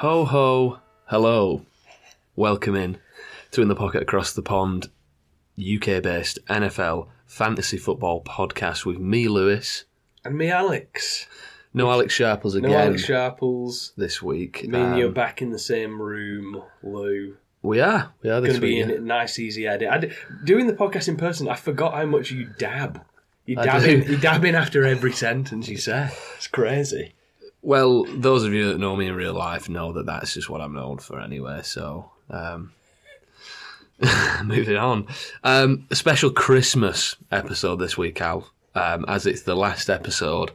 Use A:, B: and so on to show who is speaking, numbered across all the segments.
A: Ho ho, hello. Welcome in to In the Pocket Across the Pond, UK based NFL fantasy football podcast with me, Lewis.
B: And me, Alex.
A: No Alex Sharples again.
B: No Alex Sharples.
A: this week.
B: Me and
A: Um,
B: back in the same room, Lou.
A: We are. We are this
B: Going to be in a nice, easy edit. I d- doing the podcast in person, I forgot how much you dab. You
A: I
B: dab you dab in after every sentence you say. It's crazy.
A: Well, those of you that know me in real life know that that's just what I'm known for anyway. So, um, moving on. Um, a special Christmas episode this week, Al, um, as it's the last episode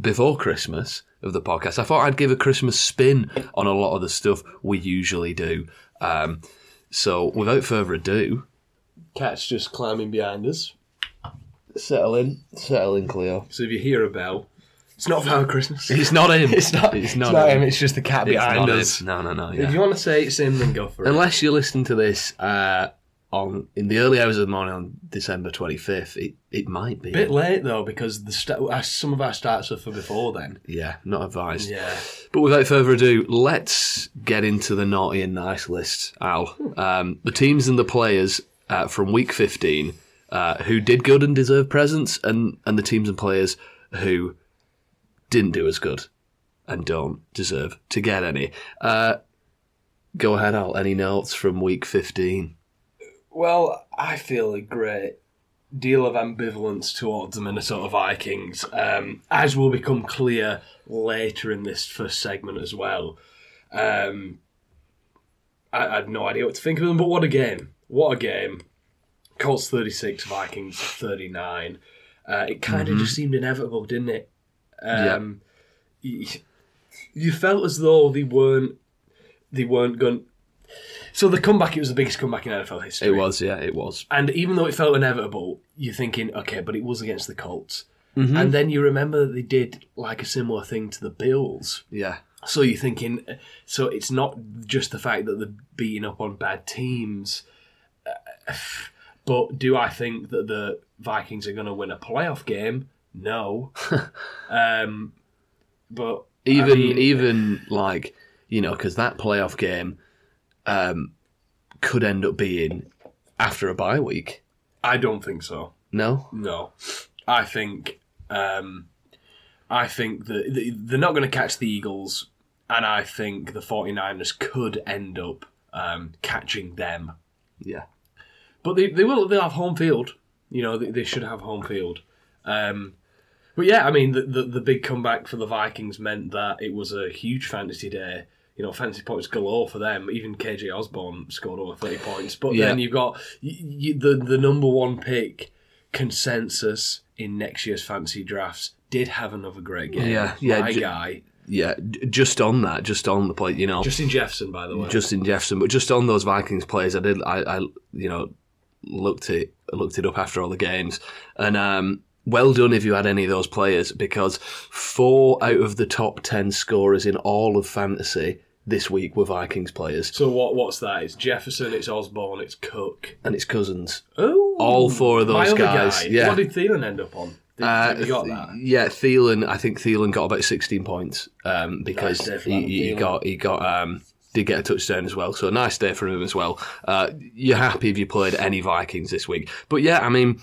A: before Christmas of the podcast. I thought I'd give a Christmas spin on a lot of the stuff we usually do. Um, so, without further ado,
B: Cat's just climbing behind us.
A: settle in, settle in, Cleo.
B: So if you hear a bell, it's not Father Christmas.
A: It's not him.
B: It's not,
A: It's
B: it's
A: not
B: not,
A: him.
B: him. It's just the cat behind us.
A: No, no, no. Yeah.
B: If you want to say it's him, then go for it.
A: Unless you're listening to this uh, on in the early hours of the morning on December 25th, it, it might be.
B: A bit late though, because the st- uh, some of our starts are for before then.
A: Yeah, not advised.
B: Yeah.
A: But without further ado, let's get into the naughty and nice list, Al. Um, the teams and the players uh, from week 15 uh, who did good and deserve presents, and, and the teams and players who didn't do as good and don't deserve to get any. Uh, go ahead, Al. Any notes from week 15?
B: Well, I feel a great deal of ambivalence towards the Minnesota Vikings, um, as will become clear later in this first segment as well. Um, I, I had no idea what to think of them, but what a game! What a game! Colts 36, Vikings 39. Uh, it kind of just seemed inevitable, didn't it? Um, you, you felt as though they weren't they weren't going. So the comeback, it was the biggest comeback in NFL history.
A: It was, yeah, it was.
B: And even though it felt inevitable, you're thinking, okay, but it was against the Colts.
A: Mm-hmm.
B: And then you remember that they did like a similar thing to the Bills.
A: Yeah.
B: So you're thinking, so it's not just the fact that they're beating up on bad teams, uh, but do I think that the Vikings are going to win a playoff game? No. um, but
A: even
B: I mean-
A: even like you know because that playoff game um, could end up being after a bye week.
B: I don't think so.
A: No,
B: No, I think um, I think that they're not going to catch the Eagles, and I think the 49ers could end up um, catching them.
A: yeah,
B: But they, they will they'll have home field. You know they, they should have home field. Um, but yeah, I mean the, the the big comeback for the Vikings meant that it was a huge fantasy day. You know, fantasy points galore for them. Even KJ Osborn scored over thirty points. But
A: Yeah.
B: then you've got y y the the number one pick consensus in next year's fantasy drafts did have another great game.
A: Yeah, yeah,
B: my guy,
A: yeah. Just on that, just on the point, you know,
B: Justin Jefferson, by the way.
A: Justin Jefferson, but just on those Vikings players, I did, I, I you know, looked it looked it up after all the games, and um, well done if you had any of those players because four out of the top ten scorers in all of fantasy this week were Vikings players,
B: so what? What's that? It's Jefferson. It's Osborn. It's Cook.
A: and it's Cousins.
B: Oh,
A: All four of those guys,
B: Guy.
A: yeah.
B: What did Thielen end up on? Did
A: Uh,
B: you got that?
A: Yeah, Thielen. I think Thielen got about sixteen points um, because
B: Nice
A: he, he got he got um, did get a touchdown as well. So a nice day for him as well. Uh, you're happy if you played any Vikings this week, but yeah, I mean.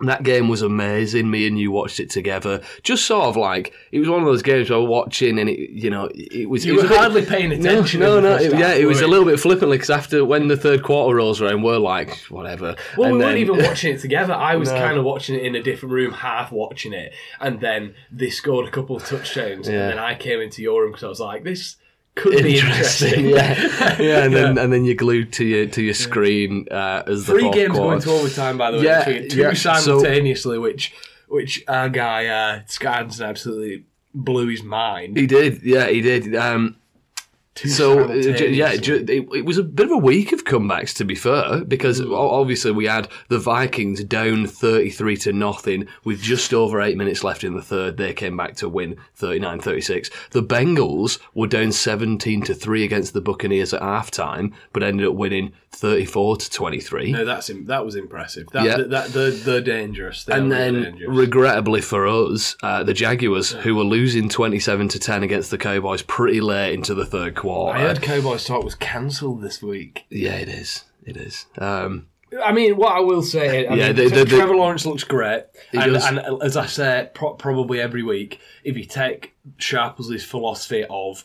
A: That game was amazing. Me and you watched it together. Just sort of like it was one of those games where we're watching, and it, you know, it was.
B: You
A: it was
B: were
A: bit-
B: hardly paying attention.
A: no, no.
B: first
A: it- yeah, it was a little bit flippantly because after when the third quarter rolls around, we're like, whatever.
B: Well,
A: And
B: we weren't even watching it together. I was
A: No.
B: kind of watching it in a different room, half watching it, and then they scored a couple of touchdowns,
A: Yeah.
B: and then I came into your room because I was like, "This could be
A: interesting.
B: interesting."
A: yeah, yeah, and then and then you're glued to your to your screen uh, as the
B: three games going
A: quarter.
B: to overtime, by the way,
A: Yeah,
B: two
A: yeah, so-
B: simultaneously, which which our guy uh, Scans absolutely blew his mind.
A: He did, yeah, he did. Um, so uh, yeah, it was a bit of a week of comebacks, to be fair, because
B: Hmm.
A: obviously we had the Vikings down thirty-three to nothing with just over eight minutes left in the third. They came back to win 39-36. The Bengals were down seventeen to three against the Buccaneers at halftime, but ended up winning 34 to 23.
B: No, that's that was impressive. That,
A: Yeah.
B: that, that they're, they're dangerous. They
A: and
B: really
A: then,
B: dangerous.
A: regrettably for us, uh, the Jaguars, who were losing 27 to 10 against the Cowboys pretty late into the third quarter.
B: I heard Cowboys talk was cancelled this week.
A: yeah, it is. It is. Um,
B: I mean, what I will say, I
A: Yeah,
B: mean,
A: the- the- the-
B: Trevor Lawrence looks great, and, and as I say, pro- probably every week, if you take Sharples's philosophy of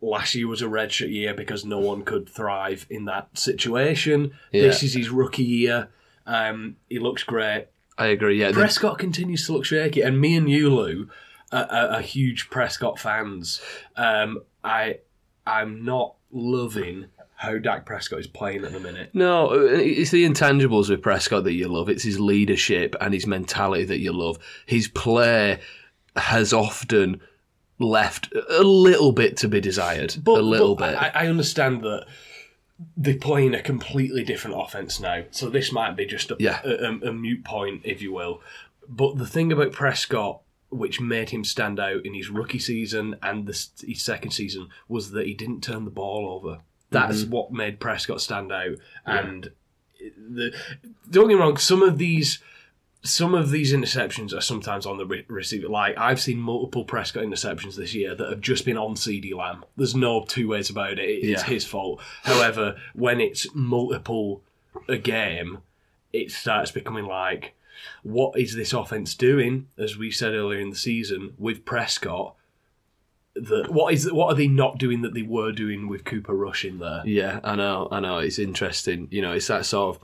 B: last year was a redshirt year because no one could thrive in that situation, this is his rookie year. Um, he looks great.
A: I agree. Yeah, the-
B: Prescott continues to look shaky, and me and you, Lou, are, are, are huge Prescott fans. Um, I, I'm not loving how Dak Prescott is playing at the minute.
A: No, it's the intangibles with Prescott that you love. It's his leadership and his mentality that you love. His play has often left a little bit to be desired. But, a little
B: but
A: bit.
B: I, I understand that they're playing a completely different offense now, so this might be just a,
A: Yeah.
B: a, a, a mute point, if you will. But the thing about Prescott, which made him stand out in his rookie season and this, his second season, was that he didn't turn the ball over. That's
A: Mm-hmm.
B: what made Prescott stand out. And the, don't get me wrong, some of these some of these interceptions are sometimes on the re- receiver. Like I've seen multiple Prescott interceptions this year that have just been on CeeDee Lamb. There's no two ways about it. It's
A: Yeah.
B: his fault. However, when it's multiple a game, it starts becoming like, what is this offense doing? As we said earlier in the season with Prescott, that what is what are they not doing that they were doing with Cooper Rush in there?
A: Yeah, I know, I know. It's interesting. You know, it's that sort of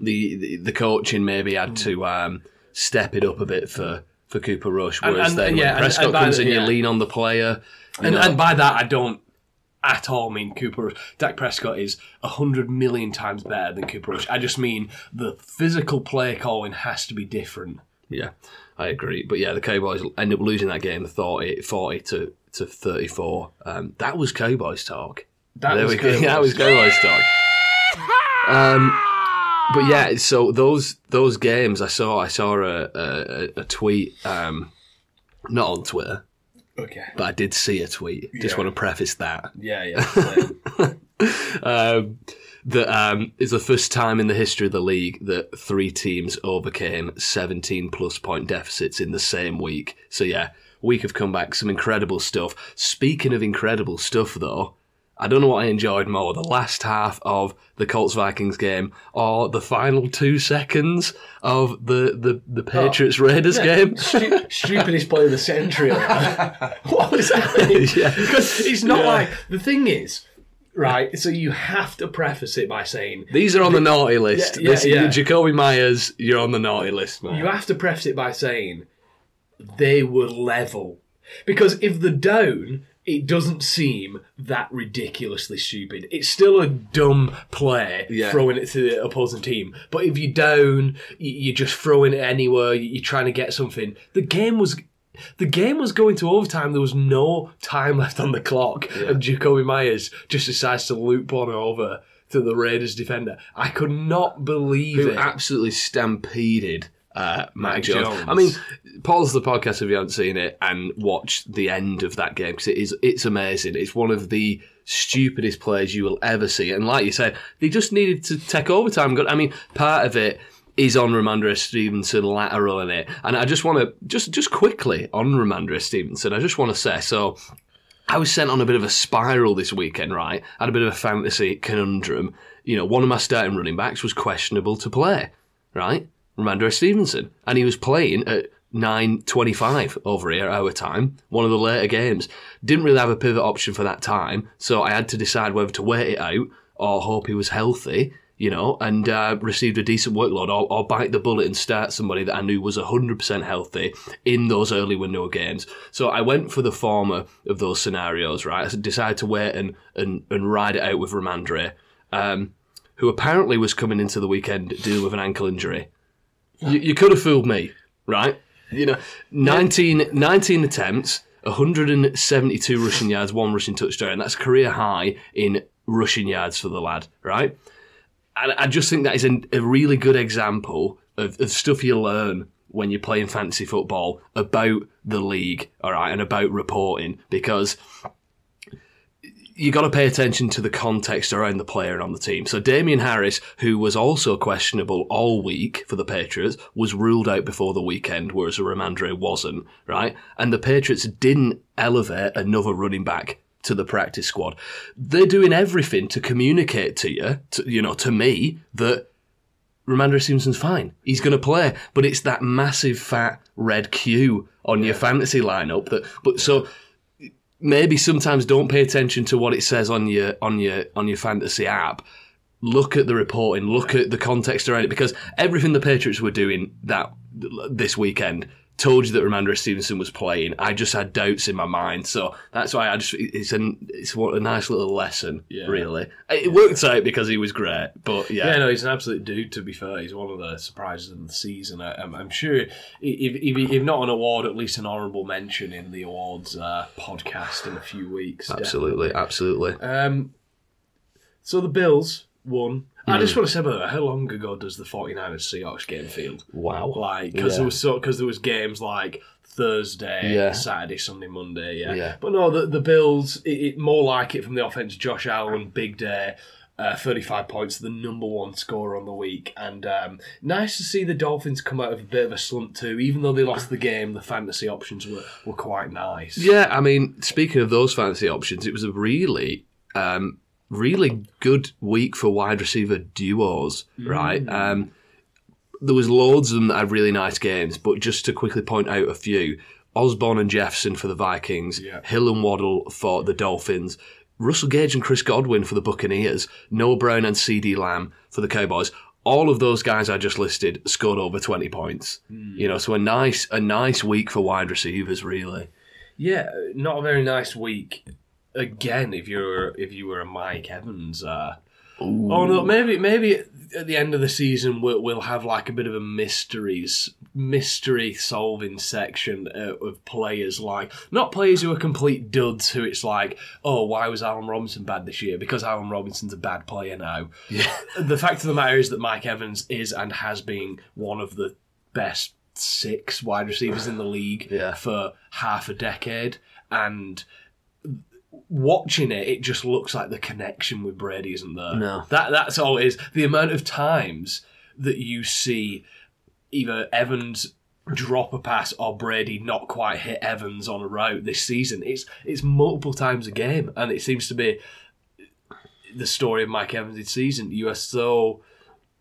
A: the the, the coaching maybe had to um, step it up a bit for, for Cooper Rush,
B: And-
A: whereas
B: and-
A: then
B: yeah,
A: when Prescott
B: and
A: comes in, you lean on the player.
B: And, and by that, I don't at all mean Cooper Rush. Dak Prescott is a hundred million times better than Cooper Rush. I just mean the physical play calling has to be different.
A: Yeah, I agree. But yeah, the Cowboys end up losing that game 40, 40 to, to 34. Um, that was Cowboys talk.
B: That
A: There
B: was
A: we go.
B: Cowboys.
A: That was Cowboys talk. Um, but yeah, so those those games, I saw I saw a, a, a tweet, um, not on Twitter,
B: Okay.
A: but I did see a tweet. Just
B: Yeah.
A: want to preface that.
B: Yeah, yeah. same.
A: um, that um, is the first time in the history of the league that three teams overcame 17 plus point deficits in the same week. So yeah, week of comeback, some incredible stuff. Speaking of incredible stuff, though. I don't know what I enjoyed more, the last half of the Colts Vikings game or the final two seconds of the, the, the oh, Patriots Raiders game.
B: Stu- stupidest play of the century. what was happening?
A: Yeah.
B: Because it's not
A: Yeah.
B: like the thing is, right? So you have to preface it by saying
A: These are on the naughty list.
B: Yeah, yeah,
A: This-
B: yeah.
A: Jakobi Meyers, you're on the naughty list, man.
B: you have to preface it by saying they were level. Because if they're down, it doesn't seem that ridiculously stupid. It's still a dumb play
A: Yeah.
B: throwing it to the opposing team. But if you're down, you- you're just throwing it anywhere. You're trying to get something. The game was. The game was going to overtime. There was no time left on the clock, and Jakobi Meyers just decides to loop one over to the Raiders defender. I could not believe
A: who
B: it.
A: absolutely stampeded uh, Mac,
B: Mac
A: Jones.
B: Jones.
A: I mean, pause the podcast if you haven't seen it and watch the end of that game because it is it's amazing. It's one of the stupidest plays you will ever see. And like you said, they just needed to take overtime. I mean, part of it is on Rhamondre Stevenson lateral in it, and I just want to just just quickly on Rhamondre Stevenson. I just want to say so. I was sent on a bit of a spiral this weekend, right? I had a bit of a fantasy conundrum. You know, one of my starting running backs was questionable to play, right? Rhamondre Stevenson. And he was playing at 9.25 over here, our time, one of the later games. Didn't really have a pivot option for that time, so I had to decide whether to wait it out or hope he was healthy, you know, and uh, received a decent workload or, or bite the bullet and start somebody that I knew was 100% healthy in those early window games. So I went for the former of those scenarios, right? I decided to wait and, and, and ride it out with Rhamondre, um, who apparently was coming into the weekend dealing with an ankle injury. You, you could have fooled me, right? You know, 19, 19 attempts, 172 rushing yards, one rushing touchdown. And That's career high in rushing yards for the lad, right? And I just think that is a, a really good example of, of stuff you learn when you're playing fantasy football about the league, all right, and about reporting because you got to pay attention to the context around the player and on the team. So Damien Harris, who was also questionable all week for the Patriots, was ruled out before the weekend, whereas Rhamondre wasn't, right? And the Patriots didn't elevate another running back to the practice squad. They're doing everything to communicate to you, to, you know, to me, that Rhamondre Simpson's fine. He's going to play, but it's that massive fat red Q on your fantasy lineup that. But so maybe sometimes don't pay attention to what it says on your on your on your fantasy app. Look at the reporting. Look at the context around it because everything the Patriots were doing that this weekend told you that Rhamondre Stevenson was playing. I just had doubts in my mind, so that's why I just it's an it's what a nice little lesson,
B: Yeah.
A: really. It worked out because he was great, but yeah,
B: Yeah, no, he's an absolute dude. To be fair, he's one of the surprises of the season. I, I'm, I'm sure, if, if, if not an award, at least an honourable mention in the awards uh, podcast in a few weeks.
A: absolutely, absolutely.
B: Um, so the Bills won. I
A: Hmm.
B: just want to say about that, how long ago does the 49ers Seahawks game feel?
A: Wow,
B: Like, because
A: Yeah.
B: there was so because there was games like Thursday,
A: Yeah.
B: Saturday, Sunday, Monday, yeah.
A: Yeah.
B: But no, the the Bills, it, it more like it from the offense. Josh Allen, big day. Uh, 35 points, the number one scorer on the week. And um, nice to see the Dolphins come out of a bit of a slump too. Even though they lost the game, the fantasy options were, were quite nice.
A: Yeah, I mean, speaking of those fantasy options, it was a really, um, really good week for wide receiver duos, right? Um, there was loads of them that had really nice games, but just to quickly point out a few: Osborn and Jefferson for the Vikings,
B: Yeah.
A: Hill and Waddle for the Dolphins, Russell Gage and Chris Godwin for the Buccaneers, Noah Brown and CeeDee Lamb for the Cowboys. All of those guys I just listed scored over twenty points. You know, so a nice, a nice week for wide receivers, really.
B: Yeah, not a very nice week. Again, if you're if you were a Mike Evans, uh, oh no, maybe maybe at the end of the season we'll, we'll have like a bit of a mysteries mystery solving section uh, of players like not players who are complete duds who it's like oh why was Allen Robinson bad this year because Allen Robinson's a bad player now.
A: Yeah.
B: The fact of the matter is that Mike Evans is and has been one of the best six wide receivers in the league
A: Yeah.
B: for half a decade and watching it it just looks like the connection with Brady isn't there
A: No.
B: that that's all it is the amount of times that you see either Evans drop a pass or Brady not quite hit Evans on a route this season it's it's multiple times a game and it seems to be the story of Mike Evans this season you are so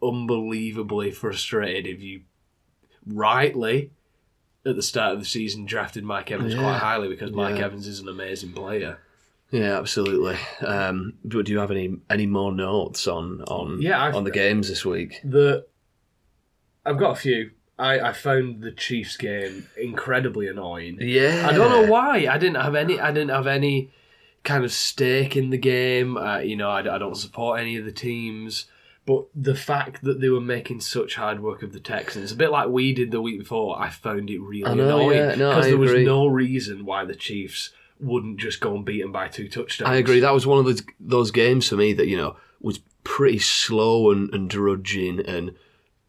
B: unbelievably frustrated if you rightly at the start of the season drafted Mike Evans
A: Yeah.
B: quite highly because Mike
A: Yeah.
B: Evans is an amazing player.
A: Yeah, absolutely. Um, do, do you have any any more notes on on
B: Yeah, I've-
A: on the games this week?
B: The I've got a few. I, I found the Chiefs game incredibly annoying.
A: Yeah,
B: I don't know why. I didn't have any. I didn't have any kind of stake in the game. Uh, you know, I, I don't support any of the teams. But the fact that they were making such hard work of the Texans, a bit like we did the week before, I found it really
A: know,
B: annoying
A: yeah. No,
B: there was
A: agree.
B: no reason why the Chiefs wouldn't just go and beat them by two touchdowns.
A: I agree. That was one of those those games for me that you know was pretty slow and, and drudging and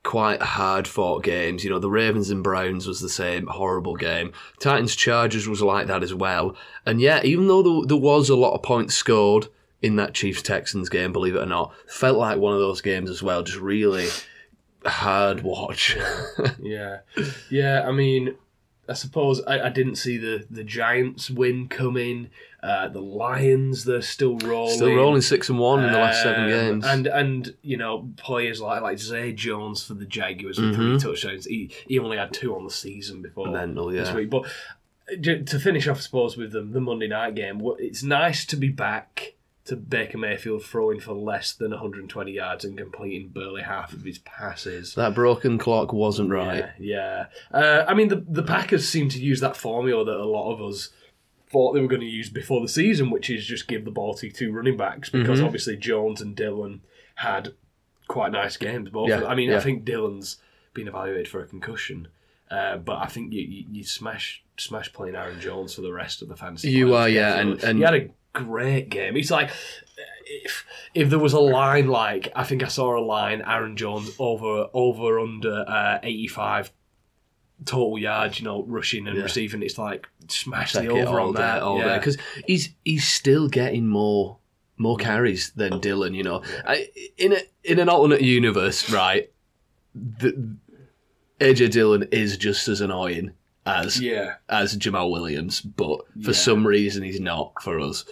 A: quite hard fought games. You know, the Ravens and Browns was the same horrible game. Titans Chargers was like that as well. And yeah, even though there, there was a lot of points scored in that Chiefs Texans game, believe it or not, felt like one of those games as well. Just really hard watch.
B: Yeah, yeah. I mean, I suppose I, I didn't see the the Giants win coming. Uh, the Lions, they're still rolling.
A: Still rolling six and one in the last seven
B: Um,
A: games.
B: and and you know players like like Zay Jones for the Jaguars with
A: Mhm.
B: three touchdowns. He he only had two on the season before
A: Mental,
B: this week. But uh, to finish off, I suppose with the, the Monday night game, it's nice to be back to Baker Mayfield throwing for less than 120 yards and completing barely half of his passes.
A: That broken clock wasn't right.
B: Yeah, yeah. Uh, I mean, the the Packers seem to use that formula that a lot of us thought they were going to use before the season, which is just give the ball to two running backs because
A: Mhm.
B: obviously Jones and Dillon had quite nice games. Both.
A: Yeah.
B: I mean, I think Dillon's been evaluated for a concussion, uh, but I think you, you you smash smash playing Aaron Jones for the rest of the fantasy.
A: You are, yeah, and- and-
B: he had a great game. It's like. If, if there was a line like I think I saw a line Aaron Jones over over under uh, 85 total yards, you know, rushing and receiving. It's like smash
A: Take
B: the over on that.
A: all
B: yeah.
A: because he's he's still getting more more carries than Dillon. You know, I, in a in an alternate universe, right? The, AJ Dillon is just as annoying as
B: yeah.
A: as Jamaal Williams, but for
B: Yeah.
A: some reason he's not for us.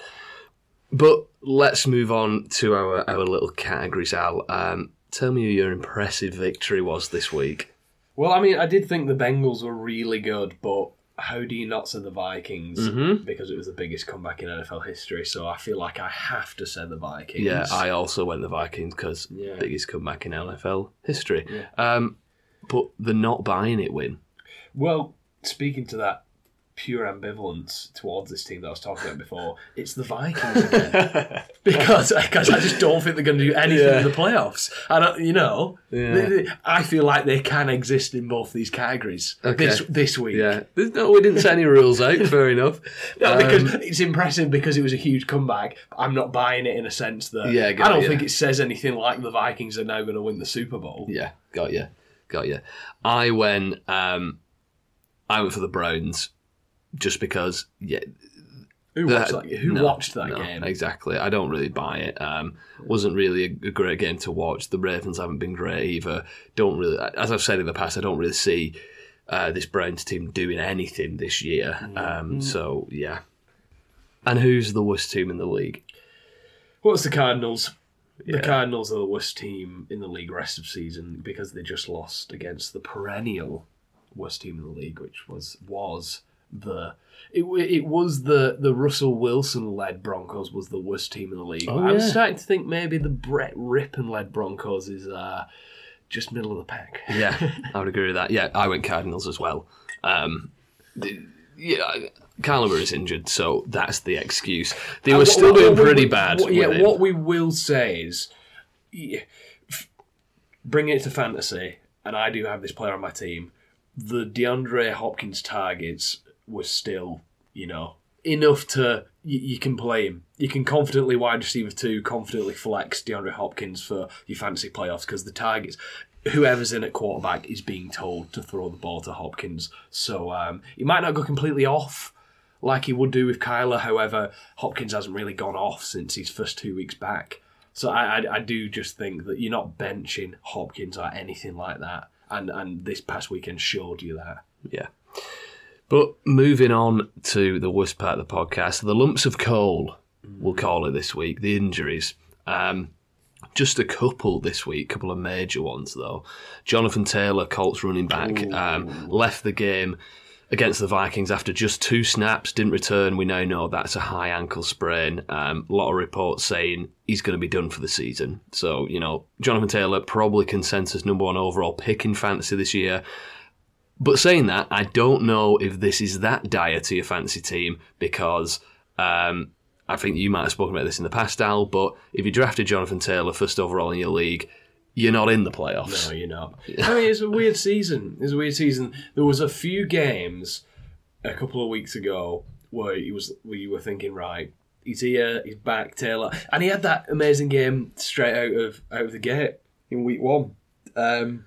A: But let's move on to our, our little categories, Al. Um, tell me who your impressive victory was this week.
B: Well, I mean, I did think the Bengals were really good, but how do you not say the Vikings?
A: Mhm.
B: Because it was the biggest comeback in NFL history, so I feel like I have to say the Vikings.
A: Yeah, I also went the Vikings because
B: Yeah.
A: biggest comeback in NFL history.
B: Yeah.
A: Um, but the not buying it win.
B: Well, speaking to that pure ambivalence towards this team that I was talking about before, it's the Vikings again. because because I just don't think they're going to do anything
A: Yeah.
B: in the playoffs. I don't, you know,
A: Yeah.
B: they- they- I feel like they can exist in both these categories
A: Okay.
B: this this week.
A: Yeah, no, we didn't set any rules out. Fair enough.
B: No,
A: Um,
B: because it's impressive because it was a huge comeback. I'm not buying it in a sense that
A: Yeah,
B: I don't
A: you.
B: think it says anything like the Vikings are now going to win the Super Bowl.
A: Yeah, got you, got you. I went, um, I went for the Browns, just because. Yeah,
B: Who watched that? Who
A: no,
B: watched that
A: no,
B: game?
A: Exactly. I don't really buy it. Um, wasn't really a, a great game to watch. The Ravens haven't been great either. Don't really, as I've said in the past, I don't really see uh, this Browns team doing anything this year. Um, so yeah. And who's the worst team in the league?
B: What's the Cardinals?
A: Yeah.
B: The Cardinals are the worst team in the league rest of season because they just lost against the perennial worst team in the league, which was was the it, it was the the Russell Wilson led Broncos was the worst team in the league.
A: Oh,
B: I'm
A: yeah.
B: starting to think maybe the Brett Rypien led Broncos is uh, just middle of the pack.
A: Yeah, I would agree with that. Yeah, I went Cardinals as well. Um, the- yeah, Kyler is injured, so that's the excuse. They were
B: Uh,
A: still doing pretty
B: what-
A: bad.
B: what- yeah,
A: him.
B: what we will say is, yeah, f- bring it to fantasy, and I do have this player on my team. The DeAndre Hopkins targets were still, you know, enough to you, you can play him. You can confidently wide receiver two, confidently flex DeAndre Hopkins for your fantasy playoffs because the targets. Whoever's in at quarterback is being told to throw the ball to Hopkins, so um, he might not go completely off like he would do with Kyler. However, Hopkins hasn't really gone off since his first two weeks back. So I, I, I do just think that you're not benching Hopkins or anything like that. And and this past weekend showed you that.
A: Yeah. But moving on to the worst part of the podcast, the lumps of coal, we'll call it this week, the injuries. Um, just a couple this week, a couple of major ones though. Jonathan Taylor, Colts running back, um, left the game against the Vikings after just two snaps, didn't return. We now know that's a high ankle sprain. Um, a lot of reports saying he's going to be done for the season. So, you know, Jonathan Taylor, probably consensus number one overall pick in fantasy this year. But saying that, I don't know if this is that dire to your fantasy team because um, I think you might have spoken about this in the past, Al. But if you drafted Jonathan Taylor first overall in your league, you're not in the playoffs.
B: No, you're not. I mean, it's a weird season. It's a weird season. There was a few games a couple of weeks ago where he was where you were thinking, right, he's here, he's back, Taylor, and he had that amazing game straight out of out of the gate in week one. Um,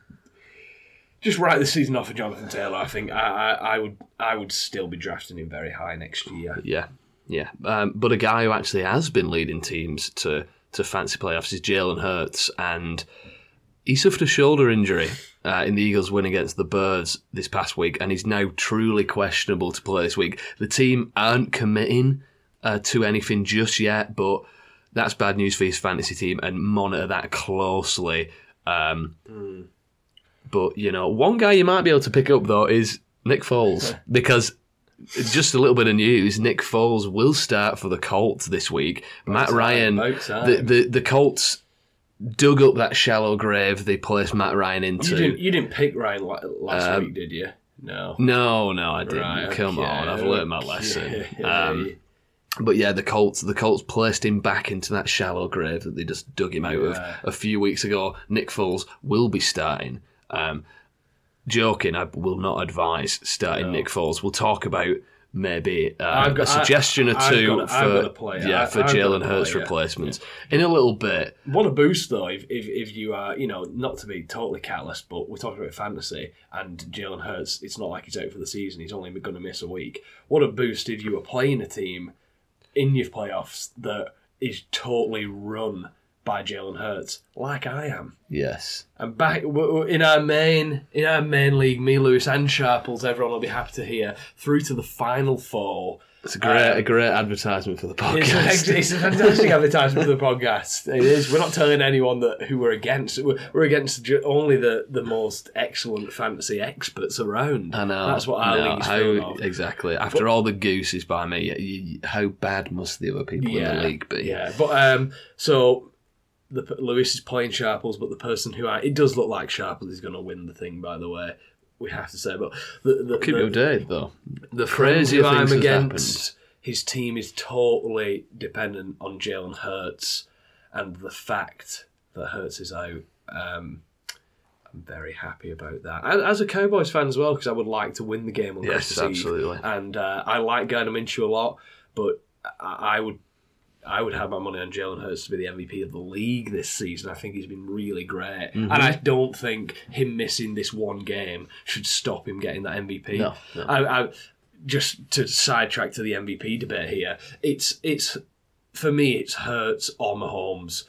B: just write the season off for Jonathan Taylor. I think I, I, I would I would still be drafting him very high next year.
A: Yeah, yeah. Um, but a guy who actually has been leading teams to to fancy playoffs is Jalen Hurts, and he suffered a shoulder injury uh, in the Eagles' win against the Bears this past week, and he's now truly questionable to play this week. The team aren't committing uh, to anything just yet, but that's bad news for his fantasy team, and monitor that closely. Um, But you know, one guy you might be able to pick up though is Nick Foles because just a little bit of news: Nick Foles will start for the Colts this week. Matt
B: time,
A: Ryan, the, the the Colts dug up that shallow grave they placed Matt Ryan into.
B: You didn't you didn't pick Ryan last
A: Um,
B: week, did you? No.
A: no, no, I didn't.
B: Right,
A: Come
B: okay,
A: on, I've learned my lesson.
B: okay.
A: Um, but yeah, the Colts, the Colts placed him back into that shallow grave that they just dug him out of a few weeks ago. Nick Foles will be starting. Um, joking, I will not advise starting
B: No.
A: Nick Foles. We'll talk about maybe uh,
B: I've got-
A: a suggestion or
B: I- I've
A: 2
B: got
A: for
B: got a player.
A: yeah
B: I-
A: for Jalen Hurts replacements in a little bit.
B: What a boost, though, if, if, if you are, you know, not to be totally callous, but we're talking about fantasy and Jalen Hurts, it's not like he's out for the season, he's only going to miss a week. What a boost if you were playing a team in your playoffs that is totally run by Jalen Hurts, like I am.
A: Yes,
B: And back in our main in our main league, me, Lewis, and Sharples, everyone will be happy to hear through to the final four.
A: it's a great
B: Um,
A: a great advertisement for the
B: It's,
A: podcast.
B: a, it's a fantastic advertisement for the podcast. It is. We're not telling anyone that who we're against. We're, we're against only the, the most excellent fantasy experts around.
A: I know.
B: That's what our
A: no,
B: league's
A: how. Exactly. After all the gooses by me, y- y- how bad must the other people in the league be?
B: Yeah, but um, so the Lewis is playing Sharples, but the person who I it does look like Sharples is going to win the thing. By the way, we have to say, but the the,
A: Keep
B: the,
A: you updated though.
B: the friend I'm against, his team is totally dependent on Jalen Hurts, and the fact that Hurts is out. Um, I'm very happy about that. And as a Cowboys fan as well, because I would like to win the game on
A: Yes,
B: Christmas Eve.
A: absolutely.
B: And uh, I like Gardner Minshew a lot, but I, I would I would have my money on Jalen Hurts to be the MVP of the league this season. I think he's been really great,
A: Mm-hmm.
B: and I don't think him missing this one game should stop him getting that MVP.
A: No, no.
B: I, I, just to sidetrack to the MVP debate here, it's it's for me it's Hurts or Mahomes.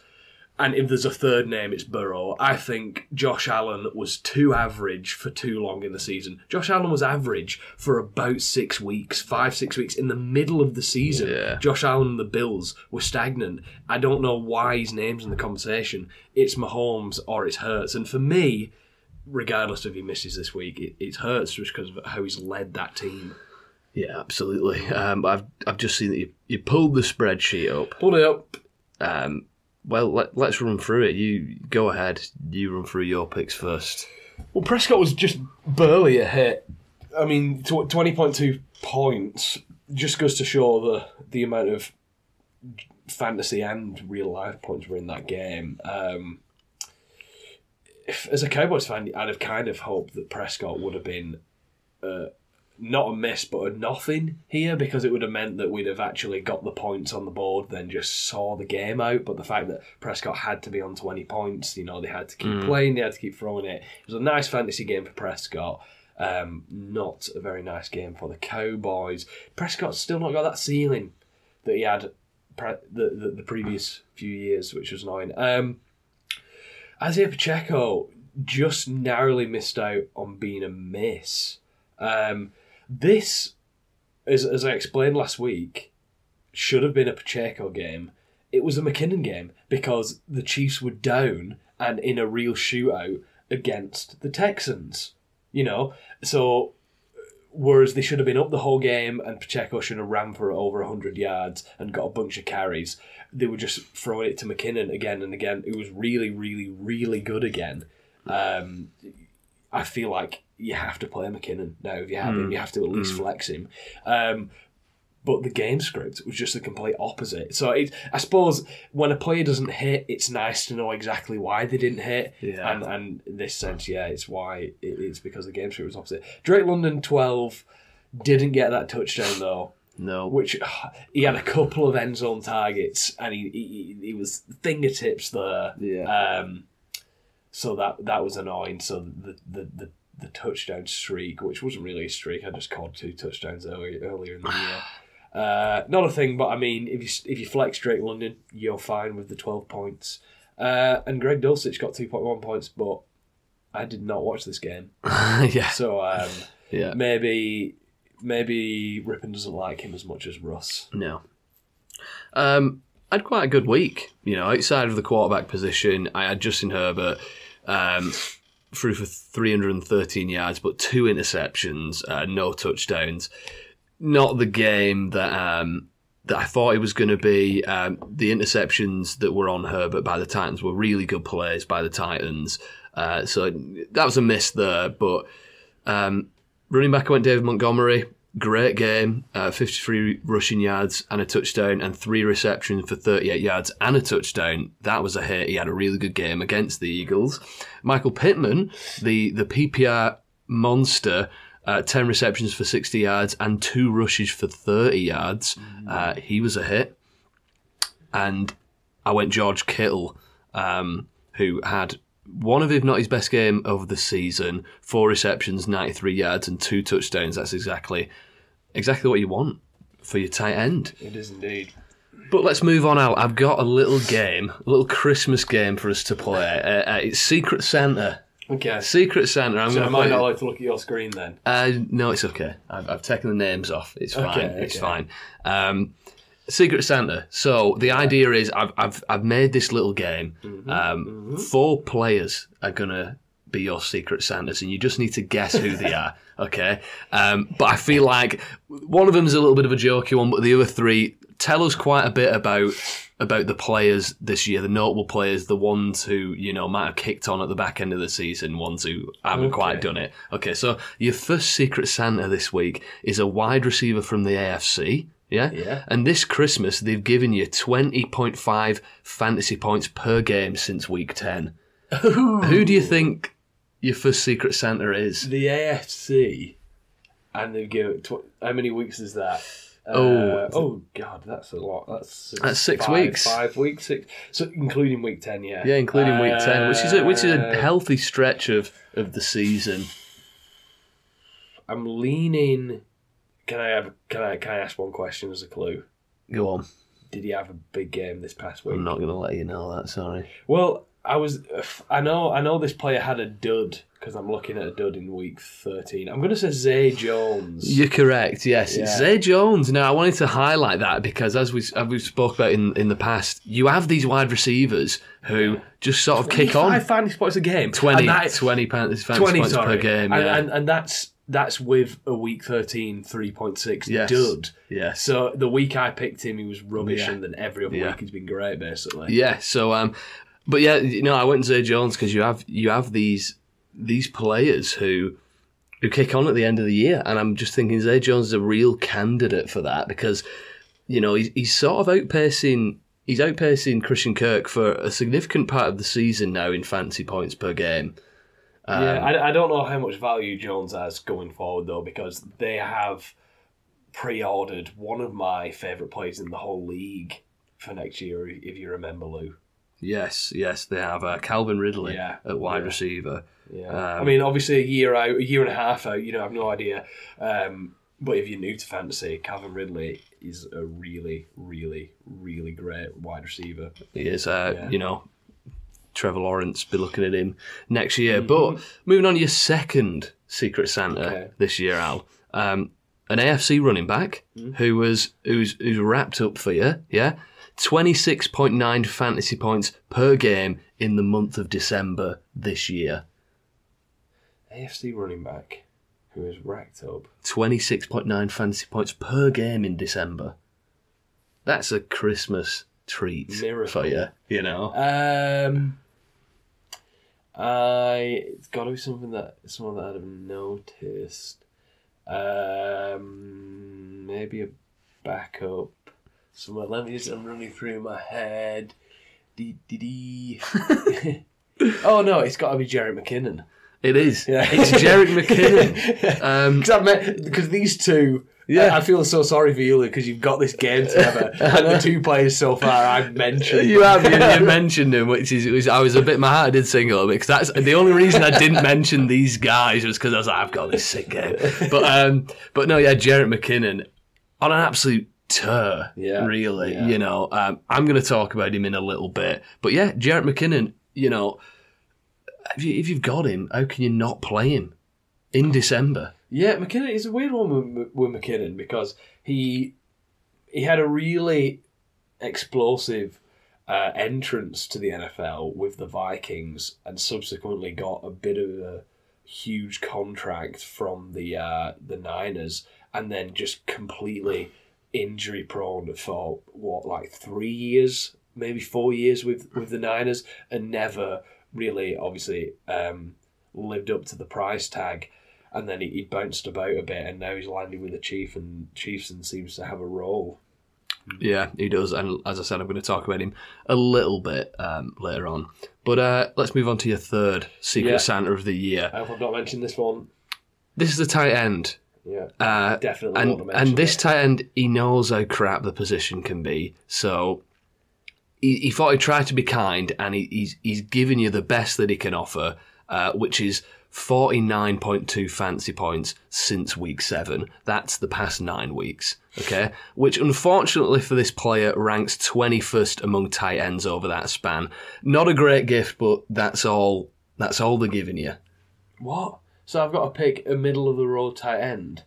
B: And if there's a third name, it's Burrow. I think Josh Allen was too average for too long in the season. Josh Allen was average for about six weeks, five, six weeks in the middle of the season.
A: Yeah.
B: Josh Allen and the Bills were stagnant. I don't know why his name's in the conversation. It's Mahomes or it's Hurts. And for me, regardless of he misses this week, it, it hurts just because of how he's led that team.
A: Yeah, absolutely. Um, I've I've just seen that you, you pulled the spreadsheet up.
B: Hold it up.
A: Um, well, let, let's run through it. You go ahead. You run through your picks first.
B: Well, Prescott was just barely a hit. I mean, 20.2 points just goes to show the, the amount of fantasy and real life points were in that game. Um, if, as a Cowboys fan, I'd have kind of hoped that Prescott would have been uh, not a miss, but a nothing here because it would have meant that we'd have actually got the points on the board, then just saw the game out. But the fact that Prescott had to be on 20 points, you know, they had to keep playing, they had to keep throwing it. It was a nice fantasy game for Prescott. Um, not a very nice game for the Cowboys. Prescott's still not got that ceiling that he had pre- the, the, the previous few years, which was annoying. Um, Isaiah Pacheco just narrowly missed out on being a miss. Um, this, as, as I explained last week, should have been a Pacheco game. It was a McKinnon game because the Chiefs were down and in a real shootout against the Texans. You know, so whereas they should have been up the whole game and Pacheco should have ran for over 100 yards and got a bunch of carries, they were just throwing it to McKinnon again and again. It was really, really, really good again. Um, I feel like you have to play McKinnon now. If you have him, you have to at least flex him. Um, but the game script was just the complete opposite. So it, I suppose when a player doesn't hit, it's nice to know exactly why they didn't hit.
A: Yeah.
B: And and in this sense, yeah, it's why it, it's because the game script was opposite. Drake London twelve didn't get that touchdown though
A: No.
B: which he had a couple of end zone targets and he he, he was fingertips there.
A: Yeah.
B: Um, so that that was annoying. So the the, the the touchdown streak, which wasn't really a streak, I just called two touchdowns earlier earlier in the year. Uh, not a thing, but I mean, if you if you flex Drake London, you're fine with the twelve points. Uh, and Greg Dulcich got two point one points, but I did not watch this game,
A: yeah.
B: so um,
A: Yeah.
B: maybe maybe Rypien doesn't like him as much as Russ.
A: No. Um, I had quite a good week. You know, outside of the quarterback position, I had Justin Herbert um, threw for 313 yards, but two interceptions, uh, no touchdowns. Not the game that um, that I thought it was going to be. Um, the interceptions that were on Herbert by the Titans were really good plays by the Titans. Uh, so that was a miss there, but um, running back I went David Montgomery. Great game, uh, 53 rushing yards and a touchdown, and three receptions for 38 yards and a touchdown. That was a hit. He had a really good game against the Eagles. Michael Pittman, the the PPR monster, uh, 10 receptions for 60 yards and two rushes for 30 yards. Uh, he was a hit. And I went George Kittle, um, who had one of, if not his best game of the season, four receptions, 93 yards, and two touchdowns. That's exactly exactly what you want for your tight end.
B: It is indeed.
A: But let's move on out. I've got a little game, a little Christmas game for us to play. Uh, uh, it's Secret Santa.
B: Okay.
A: Secret Santa. I'm
B: So
A: going to
B: I
A: play.
B: not like to look at your screen then?
A: Uh, no, it's okay. I've, I've taken the names off. It's fine.
B: Okay,
A: It's fine. Um, Secret Santa. So the idea is I've, I've, I've made this little game.
B: Mm-hmm,
A: Um, Four players are going to be your Secret Santas, and you just need to guess who they are. Okay. Um, but I feel like one of them is a little bit of a jokey one, but the other three tell us quite a bit about about the players this year, the notable players, the ones who you know might have kicked on at the back end of the season, ones who haven't quite done it. Okay, so your first Secret Santa this week is a wide receiver from the AFC. Yeah?
B: Yeah.
A: And this Christmas, they've given you 20.5 fantasy points per game since week 10. Who do you think your first Secret Santa is?
B: The AFC, and they give it. Tw- how many weeks is that?
A: Oh.
B: Uh, oh God, that's a lot. That's six,
A: That's six
B: five-
A: weeks.
B: Five weeks, six. So including week ten, yeah.
A: Yeah, including week 10, which is a, which is a
B: Uh,
A: healthy stretch of, of the season.
B: I'm leaning. Can I have? Can I? Can I ask one question as a clue?
A: Go on.
B: Did he have a big game this past week?
A: I'm not going to let you know that, sorry.
B: Well, I was. I know. I know this player had a dud because I'm looking at a dud in week 13. I'm going to say Zay Jones.
A: You're correct. Yes, it's
B: Yeah.
A: Zay Jones. Now, I wanted to highlight that because, as we as we spoke about in in the past, you have these wide receivers who just sort of kick on
B: Five fantasy points a game.
A: 20,
B: And that-
A: 20 fantasy
B: 20
A: points
B: sorry.
A: per game.
B: And,
A: Yeah.
B: and, and that's that's with a week 13 3.6
A: Yes.
B: dud.
A: yes.
B: So the week I picked him, he was rubbish,
A: Yeah.
B: and then every other
A: Yeah.
B: week he's been great, basically.
A: Yeah. So, um, but yeah, you know, I went to Zay Jones because you have you have these these players who who kick on at the end of the year, and I'm just thinking Zay Jones is a real candidate for that because you know he's, he's sort of outpacing. He's outpacing Christian Kirk for a significant part of the season now in fantasy points per game. Um,
B: yeah, I, I don't know how much value Jones has going forward though, because they have pre-ordered one of my favourite players in the whole league for next year. If you remember, Lou.
A: Yes, yes, they have uh, Calvin Ridley
B: Yeah,
A: at wide
B: yeah.
A: receiver.
B: Yeah,
A: Um,
B: I mean, obviously a year out, a year and a half out, you know, I have no idea. Um, but if you're new to fantasy, Calvin Ridley is a really, really, really great wide receiver.
A: He is, uh,
B: Yeah.
A: you know, Trevor Lawrence, be looking at him next year. But moving on to your second Secret Santa
B: Mm-hmm. Okay.
A: this year, Al, um, an AFC running back
B: Mm-hmm.
A: who was who's who's wrapped up for you, yeah, twenty six point nine fantasy points per game in the month of December this year.
B: AFC running back who is racked up.
A: Twenty six point nine fantasy points per game in December. That's a Christmas treat
B: Miracle.
A: for you, you know.
B: Um, I it's got to be something that someone that I'd have noticed. Um, maybe a backup. Someone. Let me just. I'm running through my head. Dee dee dee. oh no! It's got to be Jerick McKinnon.
A: It is.
B: Yeah.
A: It's Jerick McKinnon. Because Um,
B: Because these two.
A: Yeah.
B: I, I feel so sorry for you because you've got this game together, and the two players so far I've mentioned.
A: You have you, you mentioned him, which is which I was a bit my heart did sing a little bit because that's the only reason I didn't mention these guys was because I was like I've got this sick game, but um, but no, yeah, Jerick McKinnon on an absolute tear,
B: Yeah,
A: really.
B: yeah.
A: You know, um, I'm going to talk about him in a little bit, but yeah, Jerick McKinnon, you know, if, you, you've got him, how can you not play him in December?
B: Yeah, McKinnon is a weird one with, with McKinnon because he he had a really explosive uh, entrance to the NFL with the Vikings, and subsequently got a bit of a huge contract from the uh, the Niners, and then just completely injury prone for what like three years, maybe four years with with the Niners, and never really, obviously, um, lived up to the price tag and then he, he bounced about a bit, and now he's landing with the Chief, and Chiefs and seems to have a role.
A: Yeah, he does. And as I said, I'm going to talk about him a little bit um, later on. But uh, let's move on to your third Secret
B: Yeah.
A: Santa of the year.
B: I hope I've not mentioned this one.
A: this is a tight end.
B: Yeah,
A: Uh,
B: definitely.
A: and and this tight end, he knows how crap the position can be. So he, he thought he'd try to be kind, and he, he's he's giving you the best that he can offer, uh, which is forty nine point two fancy points since week seven. That's the past nine weeks. Okay, which unfortunately for this player ranks twenty first among tight ends over that span. Not a great gift, but that's all. That's all they're giving you.
B: what? So I've got to pick a middle of the road tight end.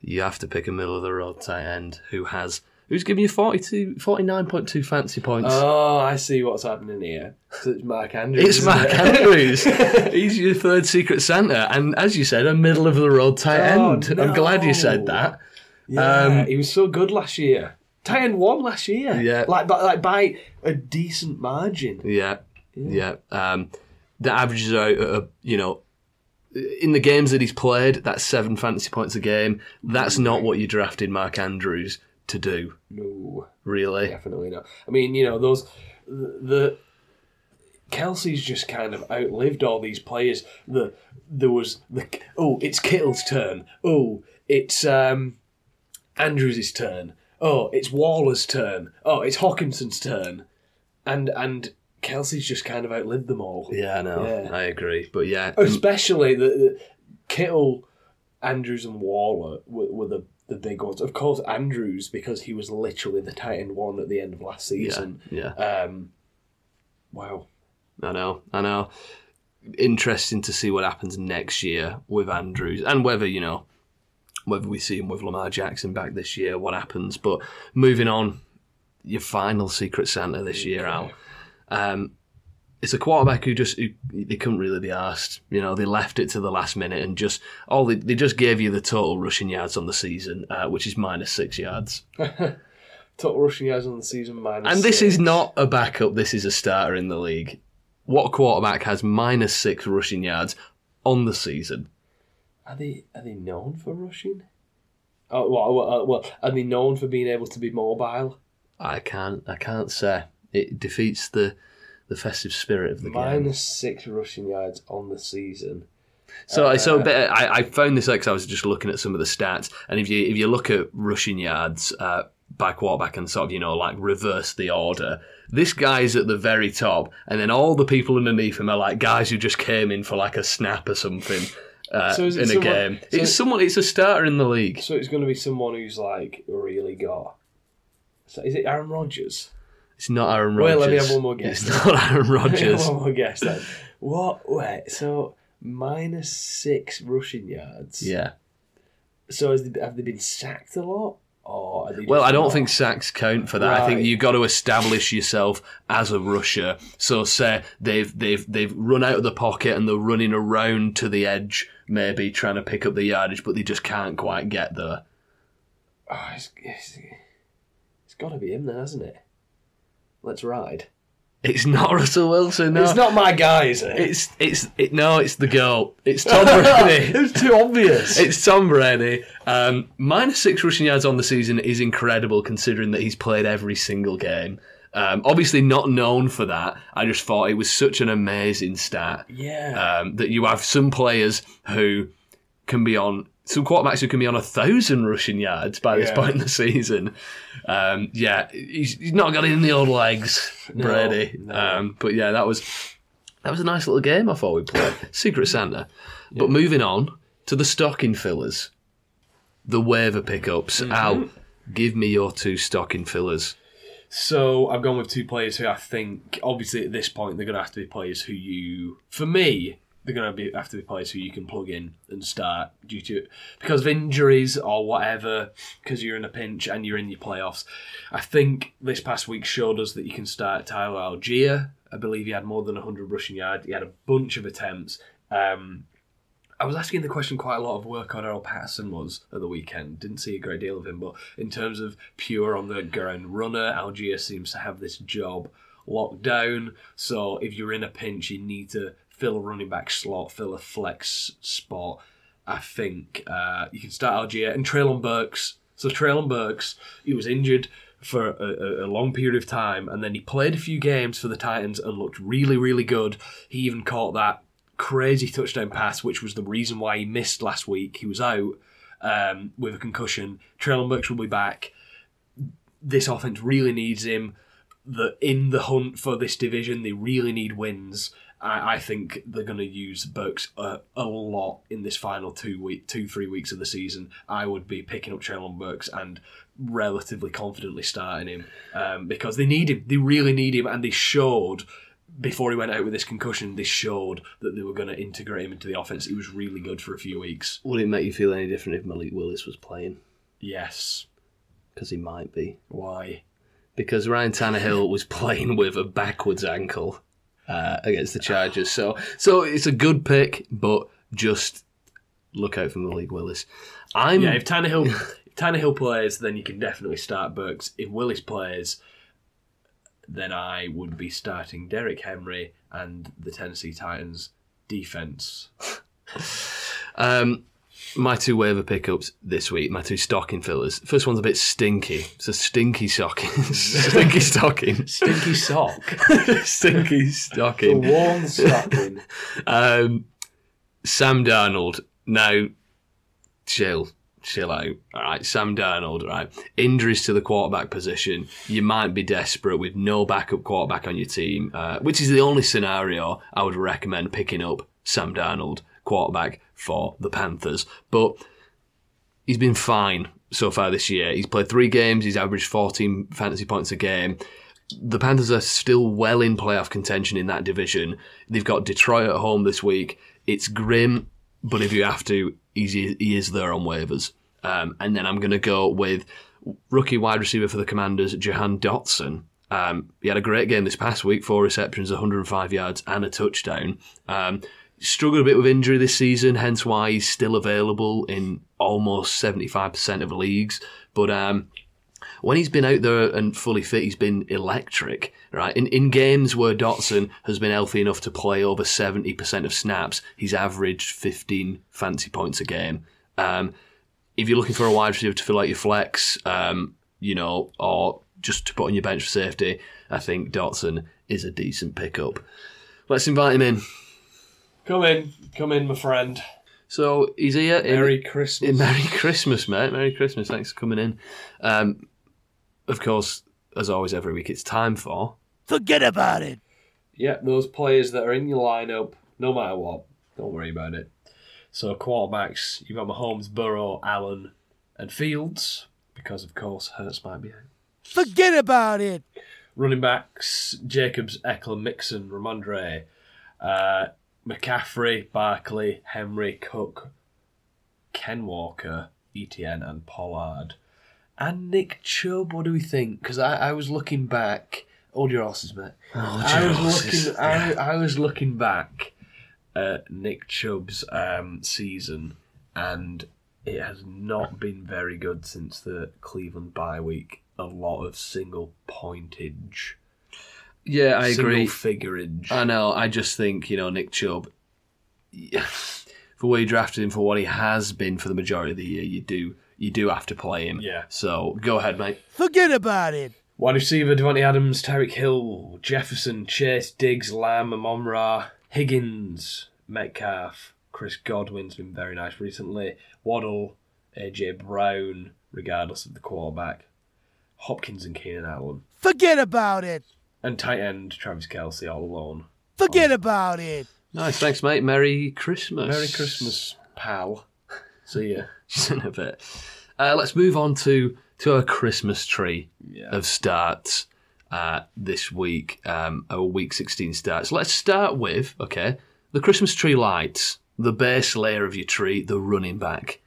A: you have to pick a middle of the road tight end who has who's giving you 42 49.2 fancy points.
B: Oh, I see what's happening here. So it's Mark Andrews.
A: it's Mark
B: it?
A: Andrews. He's your third secret Santa, and as you said, a middle of the road tight
B: Oh,
A: end. I'm glad you said that.
B: Yeah,
A: Um,
B: he was so good last year. Tight end won last year.
A: Yeah.
B: like by, like by a decent margin.
A: Yeah, yeah. Um, the averages are, uh, you know, in the games that he's played, that's seven fantasy points a game. That's not what you drafted Mark Andrews to do,
B: No,
A: really.
B: definitely not. I mean, you know, those the, Kelce's just kind of outlived all these players. The there was the oh, it's Kittle's turn. Oh, it's um Andrews' turn. Oh, it's Waller's turn. Oh, it's Hockenson's turn. And and Kelce's just kind of outlived them all.
A: Yeah, no,
B: Yeah.
A: I agree. But yeah,
B: Especially the, the Kittle, Andrews, and Waller were, were the the big ones. Of course, Andrews because he was literally the tight end one at the end of last season.
A: yeah.
B: Um, wow.
A: I know, I know. Interesting to see what happens next year with Andrews and whether, you know, whether we see him with Lamar Jackson back this year, what happens. But moving on, your final Secret Santa this year, Al. Um, it's a quarterback who just who, they couldn't really be asked. You know, they left it to the last minute and just all they, they just gave you the total rushing yards on the season, uh, which is minus six yards.
B: Total rushing yards on the season minus.
A: And this
B: six.
A: is not a backup. This is a starter in the league. What quarterback has minus six rushing yards on the season?
B: Are they are they known for rushing? Oh well, well, uh, well, are they known for being able to be mobile?
A: I can't. I can't say. It defeats the the festive spirit of the game.
B: Minus six rushing yards on the season.
A: So, so
B: Uh,
A: but I, I found this out because I was just looking at some of the stats, and if you if you look at rushing yards uh, by quarterback and sort of you know like reverse the order, this guy's at the very top, and then all the people underneath him are like guys who just came in for like a snap or something uh,
B: So
A: in a
B: someone-
A: game.
B: so-
A: it's someone. It's a starter in the league.
B: So it's going to be someone who's like really got. So is it Aaron Rodgers?
A: It's not Aaron Rodgers.
B: Well, let me have one more guess.
A: It's not Aaron Rodgers.
B: one more guess then. What? Wait. So minus six rushing yards.
A: yeah.
B: So has they, have they been sacked a lot, or?
A: Well, I don't
B: not?
A: think sacks count for that. I think you've got to establish yourself as a rusher. So say they've they've they've run out of the pocket and they're running around to the edge, maybe trying to pick up the yardage, but they just can't quite get there.
B: Oh, it's, it's, it's got to be him then, hasn't it? Let's ride.
A: It's not Russell Wilson. No.
B: It's not my guy, is it?
A: It's it's it, no. It's the goal. It's Tom Brady.
B: it's too obvious.
A: It's Tom Brady. Um, minus six rushing yards on the season is incredible considering that he's played every single game. Um, obviously, not known for that. I just thought it was such an amazing stat
B: yeah.
A: um, that you have some players who can be on some quarterbacks who can be on a thousand rushing yards by this
B: Yeah.
A: point in the season. Um, yeah, he's, he's not got in the old legs, Brady.
B: no.
A: Um, but yeah, that was that was a nice little game. I thought we played Secret Santa. But moving on to the stocking fillers, the waiver pickups.
B: Mm-hmm.
A: Al, give me your two stocking fillers.
B: So I've gone with two players who I think, obviously, at this point, they're going to have to be players who you, for me, they're going to be have to be players who you can plug in and start due to because of injuries or whatever, because you're in a pinch and you're in your playoffs. I think this past week showed us that you can start Tyler Allgeier. I believe he had more than 100 rushing yards. He had a bunch of attempts. Um, I was asking the question quite a lot of work on Earl Patterson was at the weekend. Didn't see a great deal of him, but in terms of pure on the ground runner, Allgeier seems to have this job locked down. So if you're in a pinch, you need to fill a running back slot, fill a flex spot. I think uh, you can start Allgeier and Treylon Burks. So Treylon Burks, he was injured for a, a- long period of time, and then he played a few games for the Titans and looked really, really good. He even caught that crazy touchdown pass, which was the reason why he missed last week. He was out um, with a concussion. Treylon Burks will be back. This offense really needs him. The in the hunt for this division, they really need wins. I, I think they're going to use Burks a, a lot in this final two week, two three weeks of the season. I would be picking up Treylon Burks and relatively confidently starting him um, because they need him. They really need him, and they showed before he went out with this concussion. They showed that they were going to integrate him into the offense. He was really good for a few weeks.
A: Would it make you feel any different if Malik Willis was playing?
B: Yes.
A: Because he might be.
B: Why?
A: Because Ryan Tannehill was playing with a backwards ankle uh, against the Chargers. So, so it's a good pick, but just look out for Malik Willis. I'm
B: Yeah, if Tannehill if Tannehill plays, then you can definitely start Burks. If Willis plays, then I would be starting Derrick Henry and the Tennessee Titans defense.
A: Um, my two waiver pickups this week, my two stocking fillers. First one's a bit stinky. It's a stinky stocking. stinky stocking.
B: Stinky sock.
A: stinky
B: The
A: stocking.
B: warm stocking.
A: Um, Sam Darnold. Now, chill. Chill out. All right, Sam Darnold, right? Injuries to the quarterback position. You might be desperate with no backup quarterback on your team, uh, which is the only scenario I would recommend picking up Sam Darnold, quarterback for the Panthers. But he's been fine so far this year. He's played three games, he's averaged 14 fantasy points a game. The Panthers are still well in playoff contention in that division. They've got Detroit at home this week. It's grim, but if you have to, he's, he is there on waivers. Um, and then I'm going to go with rookie wide receiver for the Commanders, Jahan Dotson. Um, he had a great game this past week, four receptions, 105 yards, and a touchdown. Um, struggled a bit with injury this season, hence why he's still available in almost 75% of leagues. But um, when he's been out there and fully fit, he's been electric, right? In, in games where Dotson has been healthy enough to play over 70% of snaps, he's averaged 15 fancy points a game. Um, if you're looking for a wide receiver to fill out your flex, um, you know, or just to put on your bench for safety, I think Dotson is a decent pickup. Let's invite him in.
B: Come in, come in, my friend.
A: So he's here. in-
B: Merry Christmas.
A: in Merry Christmas, mate. Merry Christmas. Thanks for coming in. Um, of course, as always, every week it's time for.
C: Forget about it.
B: Yeah, those players that are in your lineup, no matter what, don't worry about it. So quarterbacks, you've got Mahomes, Burrow, Allen, and Fields, because of course Hurts might be out.
C: Forget about it.
B: Running backs, Jacobs, Ekeler, Mixon, Rhamondre, uh, McCaffrey, Barkley, Henry, Cook, Ken Walker, ETN, and Pollard. And Nick Chubb, what do we think? Because I, I was looking back. Hold your horses, mate. I was looking. I, I was looking back at Nick Chubb's um, season, and it has not been very good since the Cleveland bye week. A lot of single pointage,
A: Yeah, I
B: single
A: agree.
B: figurage.
A: I know. I just think you know Nick Chubb. For where you drafted him for what he has been for the majority of the year, you do you do have to play him.
B: Yeah.
A: So go ahead, mate.
C: Forget about it.
B: Wide receiver Davante Adams, Tyreek Hill, Jefferson, Chase, Diggs, Lamb, Amon-Ra, Higgins, Metcalf, Chris Godwin's been very nice recently. Waddle, AJ Brown, regardless of the quarterback. Hopkins and Keenan Allen.
C: Forget about it.
B: And tight end Travis Kelce all alone.
C: Forget about it.
A: Nice, thanks, mate. Merry Christmas.
B: Merry Christmas, pal. See ya.
A: in a bit. Uh, let's move on to to our Christmas tree
B: Yeah.
A: of starts uh, this week. Um, our week sixteen starts. Let's start with okay the Christmas tree lights, the base layer of your tree, the running back.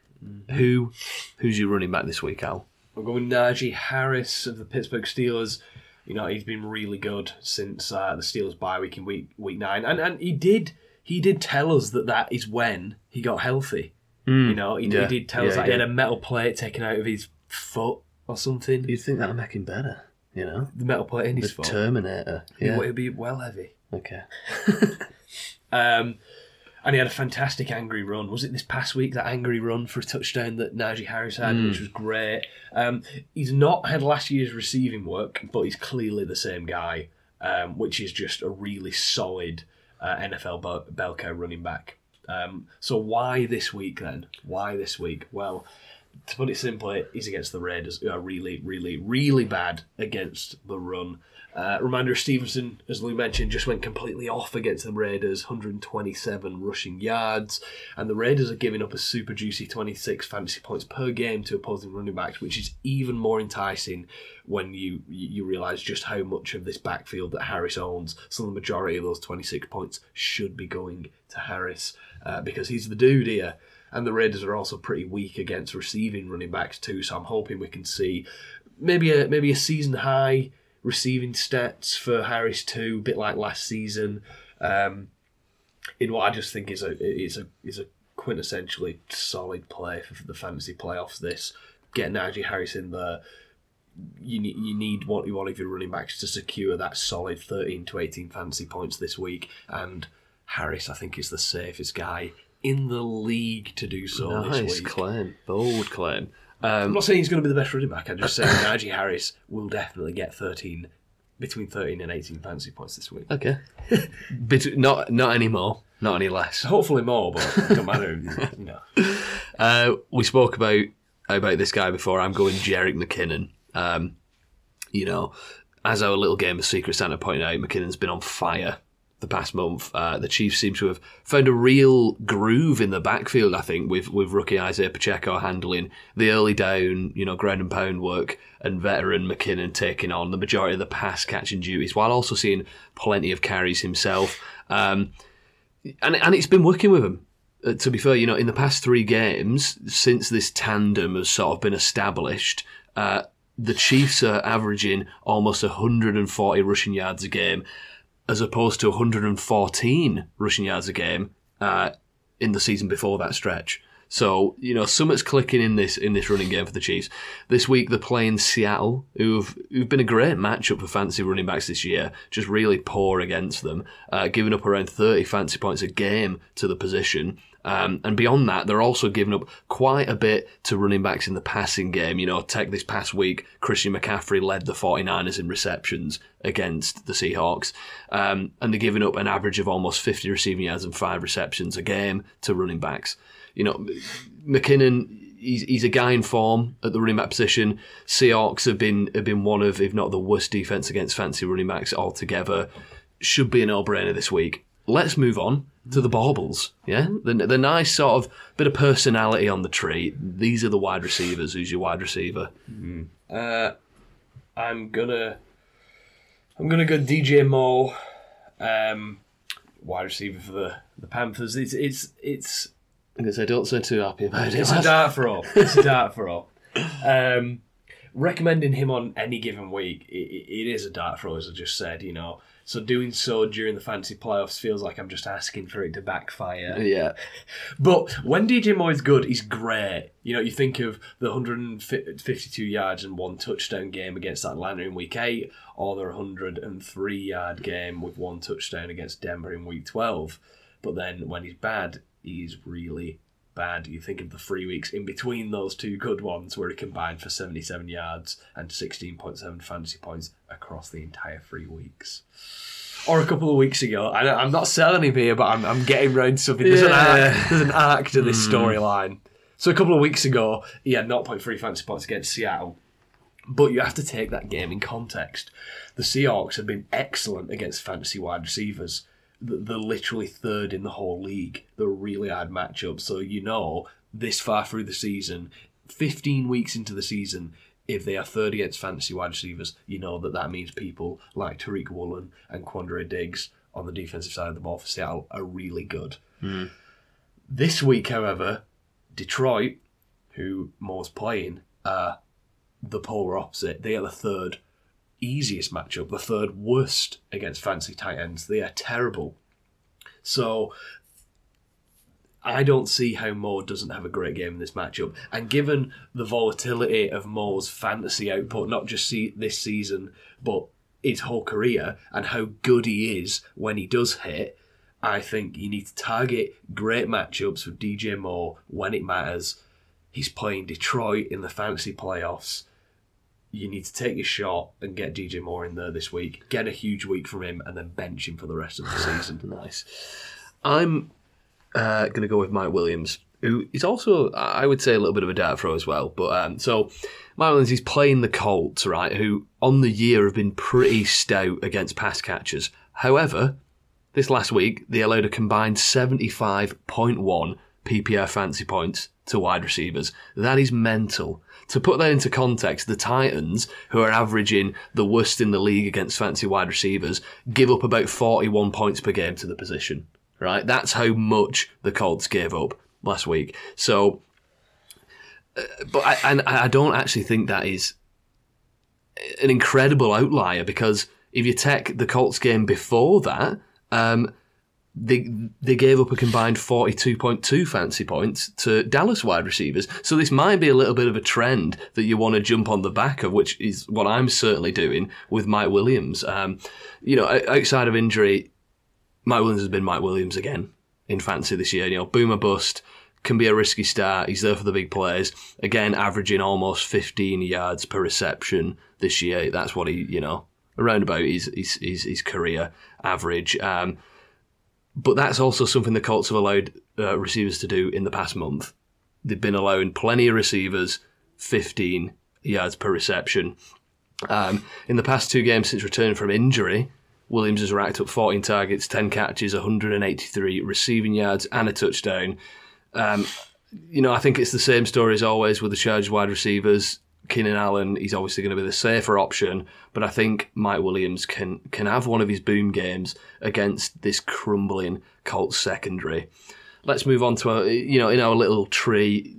A: Who who's your running back this week, Al?
B: We're going Najee Harris of the Pittsburgh Steelers. You know, he's been really good since uh, the Steelers bye week in week week nine, and and he did he did tell us that that is when he got healthy. You know, he,
A: Yeah.
B: he did tell us that he
A: yeah.
B: had a metal plate taken out of his foot or something.
A: You'd think that'll make him better, you know?
B: the metal plate in
A: The
B: his foot.
A: Terminator.
B: Yeah, It
A: Yeah.
B: would be well heavy.
A: Okay.
B: Um, and he had a fantastic angry run. Was it this past week that angry run for a touchdown that Najee Harris had, which was great? Um, he's not had last year's receiving work, but he's clearly the same guy, um, which is just a really solid uh, NFL Bel- bellcow running back. Um, so why this week then? Why this week? Well, to put it simply, he's against the Raiders, who are really, really, really bad against the run. Uh, reminder: Stevenson, as Lou mentioned, just went completely off against the Raiders, 127 rushing yards, and the Raiders are giving up a super juicy 26 fantasy points per game to opposing running backs, which is even more enticing when you you realise just how much of this backfield that Harris owns. So the majority of those 26 points should be going to Harris uh, because he's the dude here. And the Raiders are also pretty weak against receiving running backs too. So I'm hoping we can see maybe a maybe a season high receiving stats for Harris too, a bit like last season. Um, in what I just think is a is a is a quintessentially solid play for the fantasy playoffs. This get Najee Harris in there. You need you need one, one of your running backs to secure that solid thirteen to eighteen fantasy points this week, and Harris I think is the safest guy in the league to do so this
A: Nice claim, bold claim.
B: I'm
A: Um,
B: not saying he's going to be the best running back. I'm just saying Najee Harris will definitely get 13, between 13 and 18 fantasy points this week.
A: okay, but not not anymore, not any less.
B: Hopefully more, but it don't matter. Know.
A: Uh, we spoke about about this guy before. I'm going Jerick McKinnon. Um, you know, as our little game of Secret Santa pointed out, McKinnon's been on fire the past month. Uh, the Chiefs seem to have found a real groove in the backfield. I think with with rookie Isaiah Pacheco handling the early down, you know, ground and pound work, and veteran McKinnon taking on the majority of the pass catching duties, while also seeing plenty of carries himself. Um, and and it's been working with him. Uh, to be fair, you know, in the past three games since this tandem has sort of been established, uh, the Chiefs are averaging almost 140 rushing yards a game, as opposed to 114 rushing yards a game uh, in the season before that stretch. So you know, something's clicking in this in this running game for the Chiefs. This week they're playing Seattle, who've who've been a great matchup for fantasy running backs this year. Just really poor against them, uh, giving up around 30 fantasy points a game to the position. Um, and beyond that, they're also giving up quite a bit to running backs in the passing game. You know, take this past week, Christian McCaffrey led the 49ers in receptions against the Seahawks. Um, and they're giving up an average of almost 50 receiving yards and five receptions a game to running backs. You know, McKinnon, he's, he's a guy in form at the running back position. Seahawks have been have been one of, if not the worst defense against fancy running backs altogether. Should be a no-brainer this week. Let's move on to the baubles. Yeah, the, the nice sort of bit of personality on the tree. These are the wide receivers. Who's your wide receiver?
B: Uh, I'm gonna, I'm gonna go DJ Moore, um, wide receiver for the, the Panthers. It's it's it's
A: Because I don't sound too happy about it.
B: It's a dart for all. It's a dart for all. Um, recommending him on any given week, it, it is a dart for all, as I just said. You know, so doing so during the fantasy playoffs feels like I'm just asking for it to backfire.
A: yeah,
B: But when DJ Moore is good, he's great. You know, you think of the 152 yards and one touchdown game against Atlanta in week 8, or the 103 yard game with one touchdown against Denver in week 12. But then when he's bad, he's really bad. You think of the three weeks in between those two good ones where he combined for 77 yards and 16.7 fantasy points across the entire three weeks. Or a couple of weeks ago, I, I'm not selling him here, but I'm, I'm getting round to something. There's, an arc, there's an arc to this hmm. storyline. So a couple of weeks ago, he had 0.3 fantasy points against Seattle. But you have to take that game in context. The Seahawks have been excellent against fantasy wide receivers. Th- They're literally third in the whole league. They're really hard matchup. So you know, this far through the season, 15 weeks into the season, if they are third against fantasy wide receivers, you know that that means people like Tariq Woolen and Quandre Diggs on the defensive side of the ball for Seattle are really good. Hmm. This week, however, Detroit, who Moore's playing, are the polar opposite. They are the third easiest matchup, the third worst against fancy tight ends. They are terrible. So I don't see how Moore doesn't have a great game in this matchup. And given the volatility of Moore's fantasy output, not just see this season, but his whole career, and how good he is when he does hit, I think you need to target great matchups for DJ Moore when it matters. He's playing Detroit in the fantasy playoffs. You need to take your shot and get DJ Moore in there this week. Get a huge week from him, and then bench him for the rest of the season.
A: Nice. I'm uh, going to go with Mike Williams, who is also, I would say, a little bit of a dart throw as well. But um, so Mike Williams, he's playing the Colts, right? Who on the year have been pretty stout against pass catchers. However, this last week they allowed a combined 75.1 PPR fancy points to wide receivers. That is mental. To put that into context, the Titans, who are averaging the worst in the league against fancy wide receivers, give up about 41 points per game to the position. Right? That's how much the Colts gave up last week. So, uh, but I, and I don't actually think that is an incredible outlier because if you take the Colts game before that, um, they they gave up a combined 42.2 fancy points to Dallas wide receivers. So this might be a little bit of a trend that you want to jump on the back of, which is what I'm certainly doing with Mike Williams. Um, you know, outside of injury, Mike Williams has been Mike Williams again in fantasy this year. You know, boomer bust can be a risky start. He's there for the big plays. Again, averaging almost 15 yards per reception this year. That's what he, you know, around about his his his, his career average. Um, but that's also something the Colts have allowed uh, receivers to do in the past month. They've been allowing plenty of receivers 15 yards per reception. Um, in the past two games since returning from injury, Williams has racked up 14 targets, 10 catches, 183 receiving yards, and a touchdown. Um, you know, I think it's the same story as always with the charged wide receivers. Keenan Allen, he's obviously going to be the safer option, but I think Mike Williams can can have one of his boom games against this crumbling Colts secondary. Let's move on to our, you know, in our little tree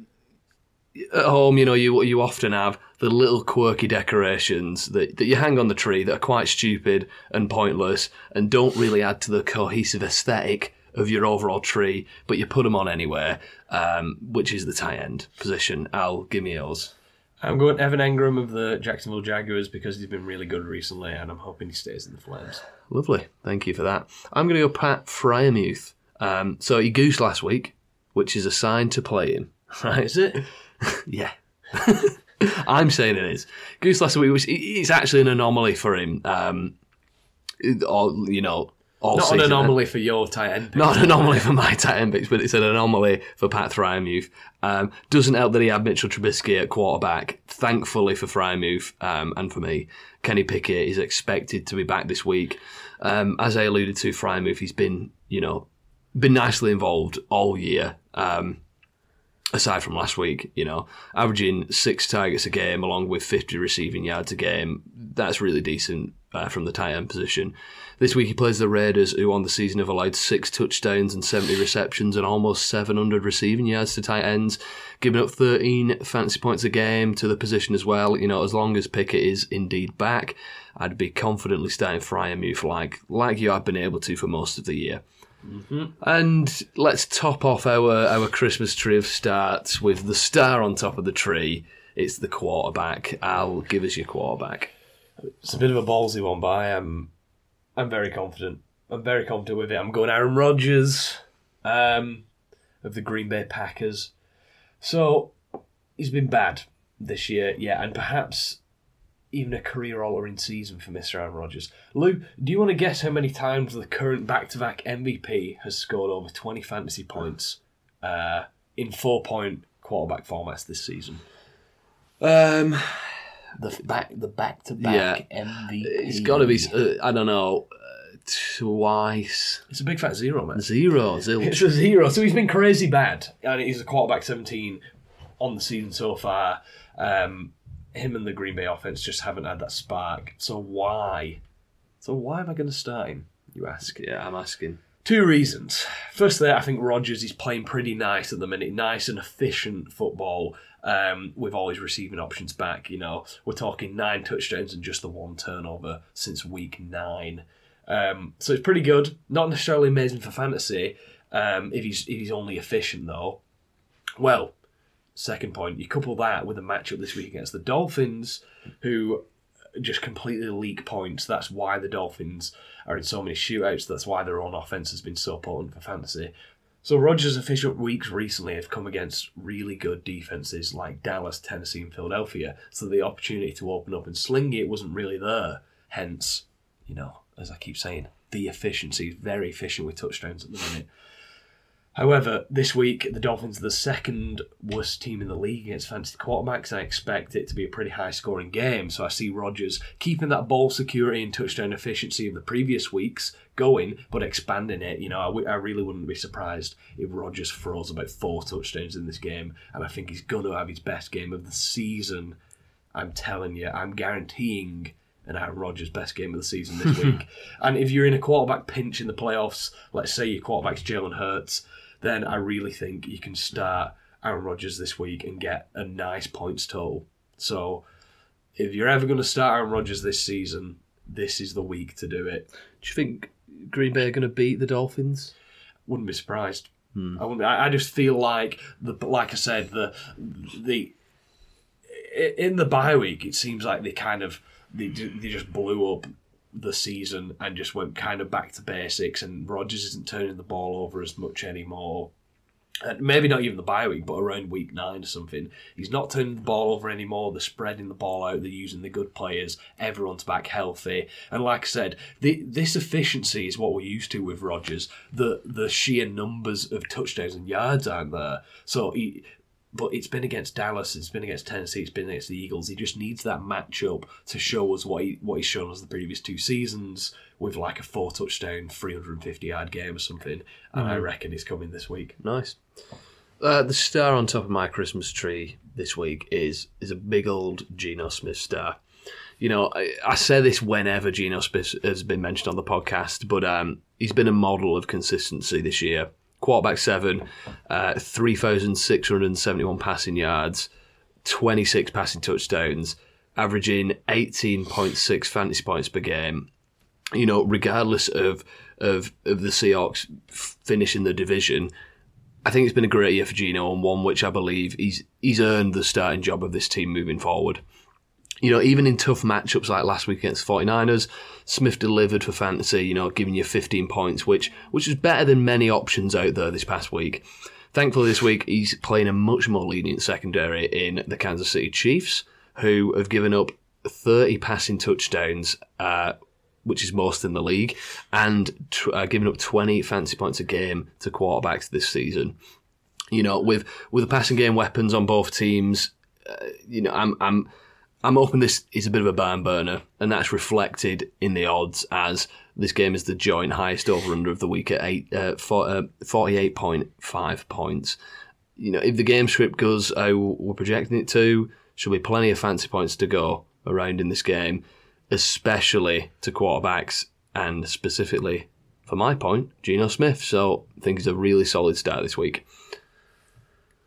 A: at home, you know, you you often have the little quirky decorations that, that you hang on the tree that are quite stupid and pointless and don't really add to the cohesive aesthetic of your overall tree, but you put them on anywhere, um, which is the tight end position. Al, give me yours.
B: I'm going Evan Engram of the Jacksonville Jaguars because he's been really good recently, and I'm hoping he stays in the Flames.
A: Lovely. Thank you for that. I'm going to go Pat Freiermuth. Um, so he goosed last week, which is a sign to play him. Right?
B: Is it?
A: Yeah. I'm saying it is. Goose last week was it's actually an anomaly for him. Um, all you know, all
B: Not an anomaly for your tight end.
A: Not an anomaly for my tight end picks, but it's an anomaly for Pat Freiermuth. Um, doesn't help that he had Mitchell Trubisky at quarterback. Thankfully for Freiermuth um, and for me, Kenny Pickett is expected to be back this week. Um, as I alluded to, Freiermuth, he's been, you know, been nicely involved all year. Um, aside from last week, you know, averaging six targets a game along with 50 receiving yards a game. That's really decent uh, from the tight end position. This week he plays the Raiders, who on the season have allowed six touchdowns and 70 receptions and almost 700 receiving yards to tight ends, giving up 13 fancy points a game to the position as well. You know, as long as Pickett is indeed back, I'd be confidently starting Freiermuth like, like you have been able to for most of the year. Mm-hmm. And let's top off our, our Christmas tree of starts with the star on top of the tree. It's the quarterback. Al, give us your quarterback.
B: It's a bit of a ballsy one, but I am I'm very confident. I'm very confident with it. I'm going Aaron Rodgers um, of the Green Bay Packers. So he's been bad this year, yeah, and perhaps even a career altering season for Mr. Aaron Rodgers. Lou, do you want to guess how many times the current back to back MVP has scored over 20 fantasy points uh, in four point quarterback formats this season?
A: Um,
D: The back, the back to back MVP.
A: it's got to be, uh, I don't know, uh, twice.
B: It's a big fat zero, man.
A: Zero, zilch.
B: It's a zero. So he's been crazy bad. And he's a quarterback 17 on the season so far. Um, him and the Green Bay offense just haven't had that spark. So why? So why am I going to start him, you ask?
A: Yeah, I'm asking.
B: Two reasons. Firstly, I think Rodgers is playing pretty nice at the minute. Nice and efficient football um, with all his receiving options back. You know, we're talking nine touchdowns and just the one turnover since week nine. Um, so it's pretty good. Not necessarily amazing for fantasy um, if he's if he's only efficient though. Well, second point, you couple that with a matchup this week against the Dolphins, who just completely leak points. That's why the Dolphins are in so many shootouts. That's why their own offense has been so potent for fantasy. So Rodgers' official weeks recently have come against really good defenses like Dallas, Tennessee, and Philadelphia. So the opportunity to open up and sling it wasn't really there. Hence, you know, as I keep saying, the efficiency is very efficient with touchdowns at the minute. However, this week the Dolphins are the second worst team in the league against fantasy quarterbacks. I expect it to be a pretty high scoring game. So I see Rodgers keeping that ball security and touchdown efficiency of the previous weeks going, but expanding it. You know, I, w- I really wouldn't be surprised if Rodgers throws about four touchdowns in this game, and I think he's going to have his best game of the season. I'm telling you, I'm guaranteeing an Aaron Rodgers' best game of the season this week. And if you're in a quarterback pinch in the playoffs, let's say your quarterback's Jalen Hurts, then I really think you can start Aaron Rodgers this week and get a nice points total. So if you're ever going to start Aaron Rodgers this season, this is the week to do it.
A: Do you think Green Bay are going to beat the Dolphins?
B: Wouldn't be surprised. Hmm. I, wouldn't, I, I just feel like the like I said the the in the bye week it seems like they kind of they, they just blew up the season and just went kind of back to basics and Rodgers isn't turning the ball over as much anymore. And maybe not even the bye week, but around week nine or something. He's not turning the ball over anymore. They're spreading the ball out. They're using the good players. Everyone's back healthy. And like I said, the, this efficiency is what we're used to with Rodgers. The the sheer numbers of touchdowns and yards aren't there. So he, but it's been against Dallas, it's been against Tennessee, it's been against the Eagles. He just needs that matchup to show us what he what he's shown us the previous two seasons with like a four touchdown, three hundred and fifty yard game or something. And I reckon he's coming this week.
A: Nice. Uh, the star on top of my Christmas tree this week is is a big old Geno Smith star. You know, I, I say this whenever Geno Smith has been mentioned on the podcast, but um, he's been a model of consistency this year. Quarterback seven, uh, 3,671 passing yards, 26 passing touchdowns, averaging 18.6 fantasy points per game. You know, regardless of of, of the Seahawks finishing the division, I think it's been a great year for Geno and one which I believe he's he's earned the starting job of this team moving forward. You know, even in tough matchups like last week against the 49ers, Smith delivered for fantasy, you know, giving you 15 points, which which is better than many options out there this past week. Thankfully, this week he's playing a much more lenient secondary in the Kansas City Chiefs, who have given up 30 passing touchdowns, uh, which is most in the league, and t- uh, giving up 20 fantasy points a game to quarterbacks this season. You know, with with the passing game weapons on both teams, uh, you know, I'm I'm I'm hoping this is a bit of a barn burner, and that's reflected in the odds as this game is the joint highest over under of the week at eight, uh, for, uh, 48.5 points. You know, if the game script goes how we're projecting it to, should be plenty of fancy points to go around in this game, especially to quarterbacks and specifically, for my point, Geno Smith. So I think it's a really solid start this week.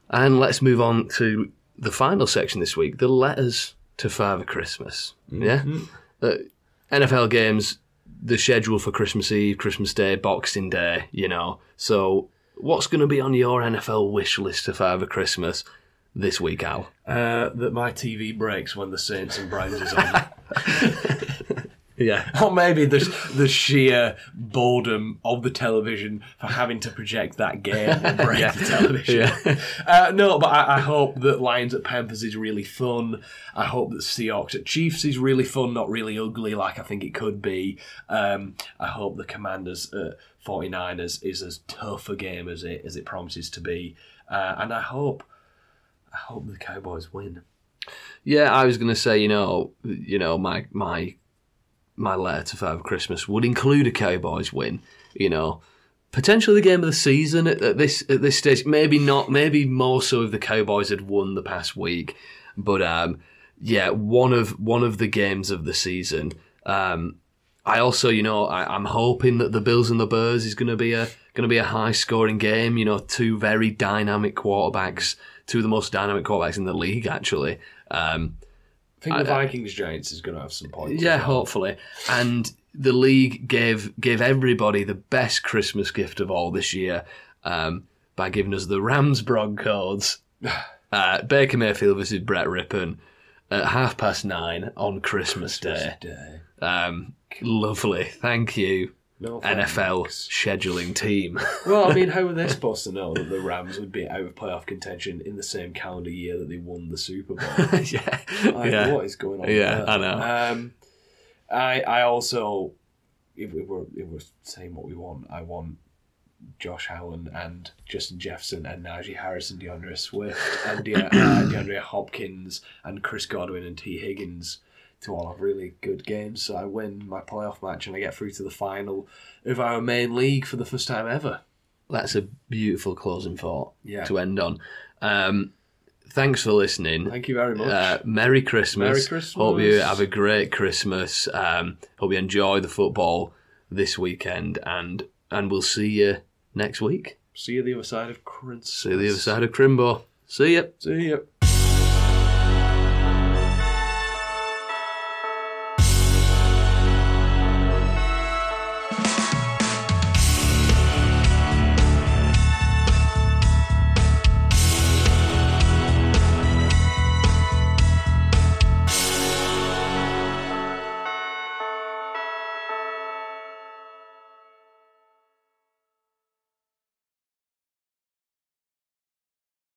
A: And let's move on to the final section this week the letters to Father Christmas. Yeah? Uh, NFL games, the schedule for Christmas Eve, Christmas Day, Boxing Day, you know. So, what's going to be on your NFL wish list to Father Christmas this week, Al?
B: Uh, that my TV breaks when the Saints and Browns is on.
A: Yeah.
B: Or maybe the the sheer boredom of the television for having to project that game and break the television. Uh, no, but I, I hope that Lions at Panthers is really fun. I hope that Seahawks at Chiefs is really fun, not really ugly like I think it could be. Um, I hope the Commanders at 49ers is as tough a game as it as it promises to be. Uh, and I hope I hope the Cowboys win.
A: Yeah, I was going to say, you know, you know, my my my letter to Father Christmas would include a Cowboys win. You know, potentially the game of the season at, at this at this stage. Maybe not. Maybe more so if the Cowboys had won the past week. But um, yeah, one of one of the games of the season. Um, I also, you know, I, I'm hoping that the Bills and the Bears is going to be a going to be a high scoring game. You know, two very dynamic quarterbacks, two of the most dynamic quarterbacks in the league, actually. Um,
B: think the Vikings Giants is going to have some points.
A: yeah,
B: well.
A: hopefully. And the league gave gave everybody the best Christmas gift of all this year um, by giving us the Rams Broncos. Uh, Baker Mayfield versus Brett Rypien at half past nine on Christmas, Day.
B: Day.
A: Um, lovely. Thank you.
B: No
A: NFL
B: thanks.
A: scheduling team.
B: Well, I mean, how were they supposed to know that the Rams would be out of playoff contention in the same calendar year that they won the Super Bowl?
A: yeah,
B: Like,
A: yeah.
B: what is going on?
A: Yeah,
B: there?
A: I know.
B: Um, I I also, if we were if we're saying what we want, I want Josh Allen and Justin Jefferson and Najee Harris and D'Andre Swift and De- uh, DeAndre Hopkins and Chris Godwin and Tee Higgins to all have really good games. So I win my playoff match and I get through to the final of our main league for the first time ever.
A: That's a beautiful closing thought
B: Yeah.
A: to end on. Um, thanks for listening.
B: Thank you very much.
A: Uh, Merry Christmas.
B: Merry Christmas.
A: Hope you have a great Christmas. Um, hope you enjoy the football this weekend, and and we'll see you next week.
B: See you the other side of Christmas.
A: See you the other side of Crimbo. See ya.
B: See you.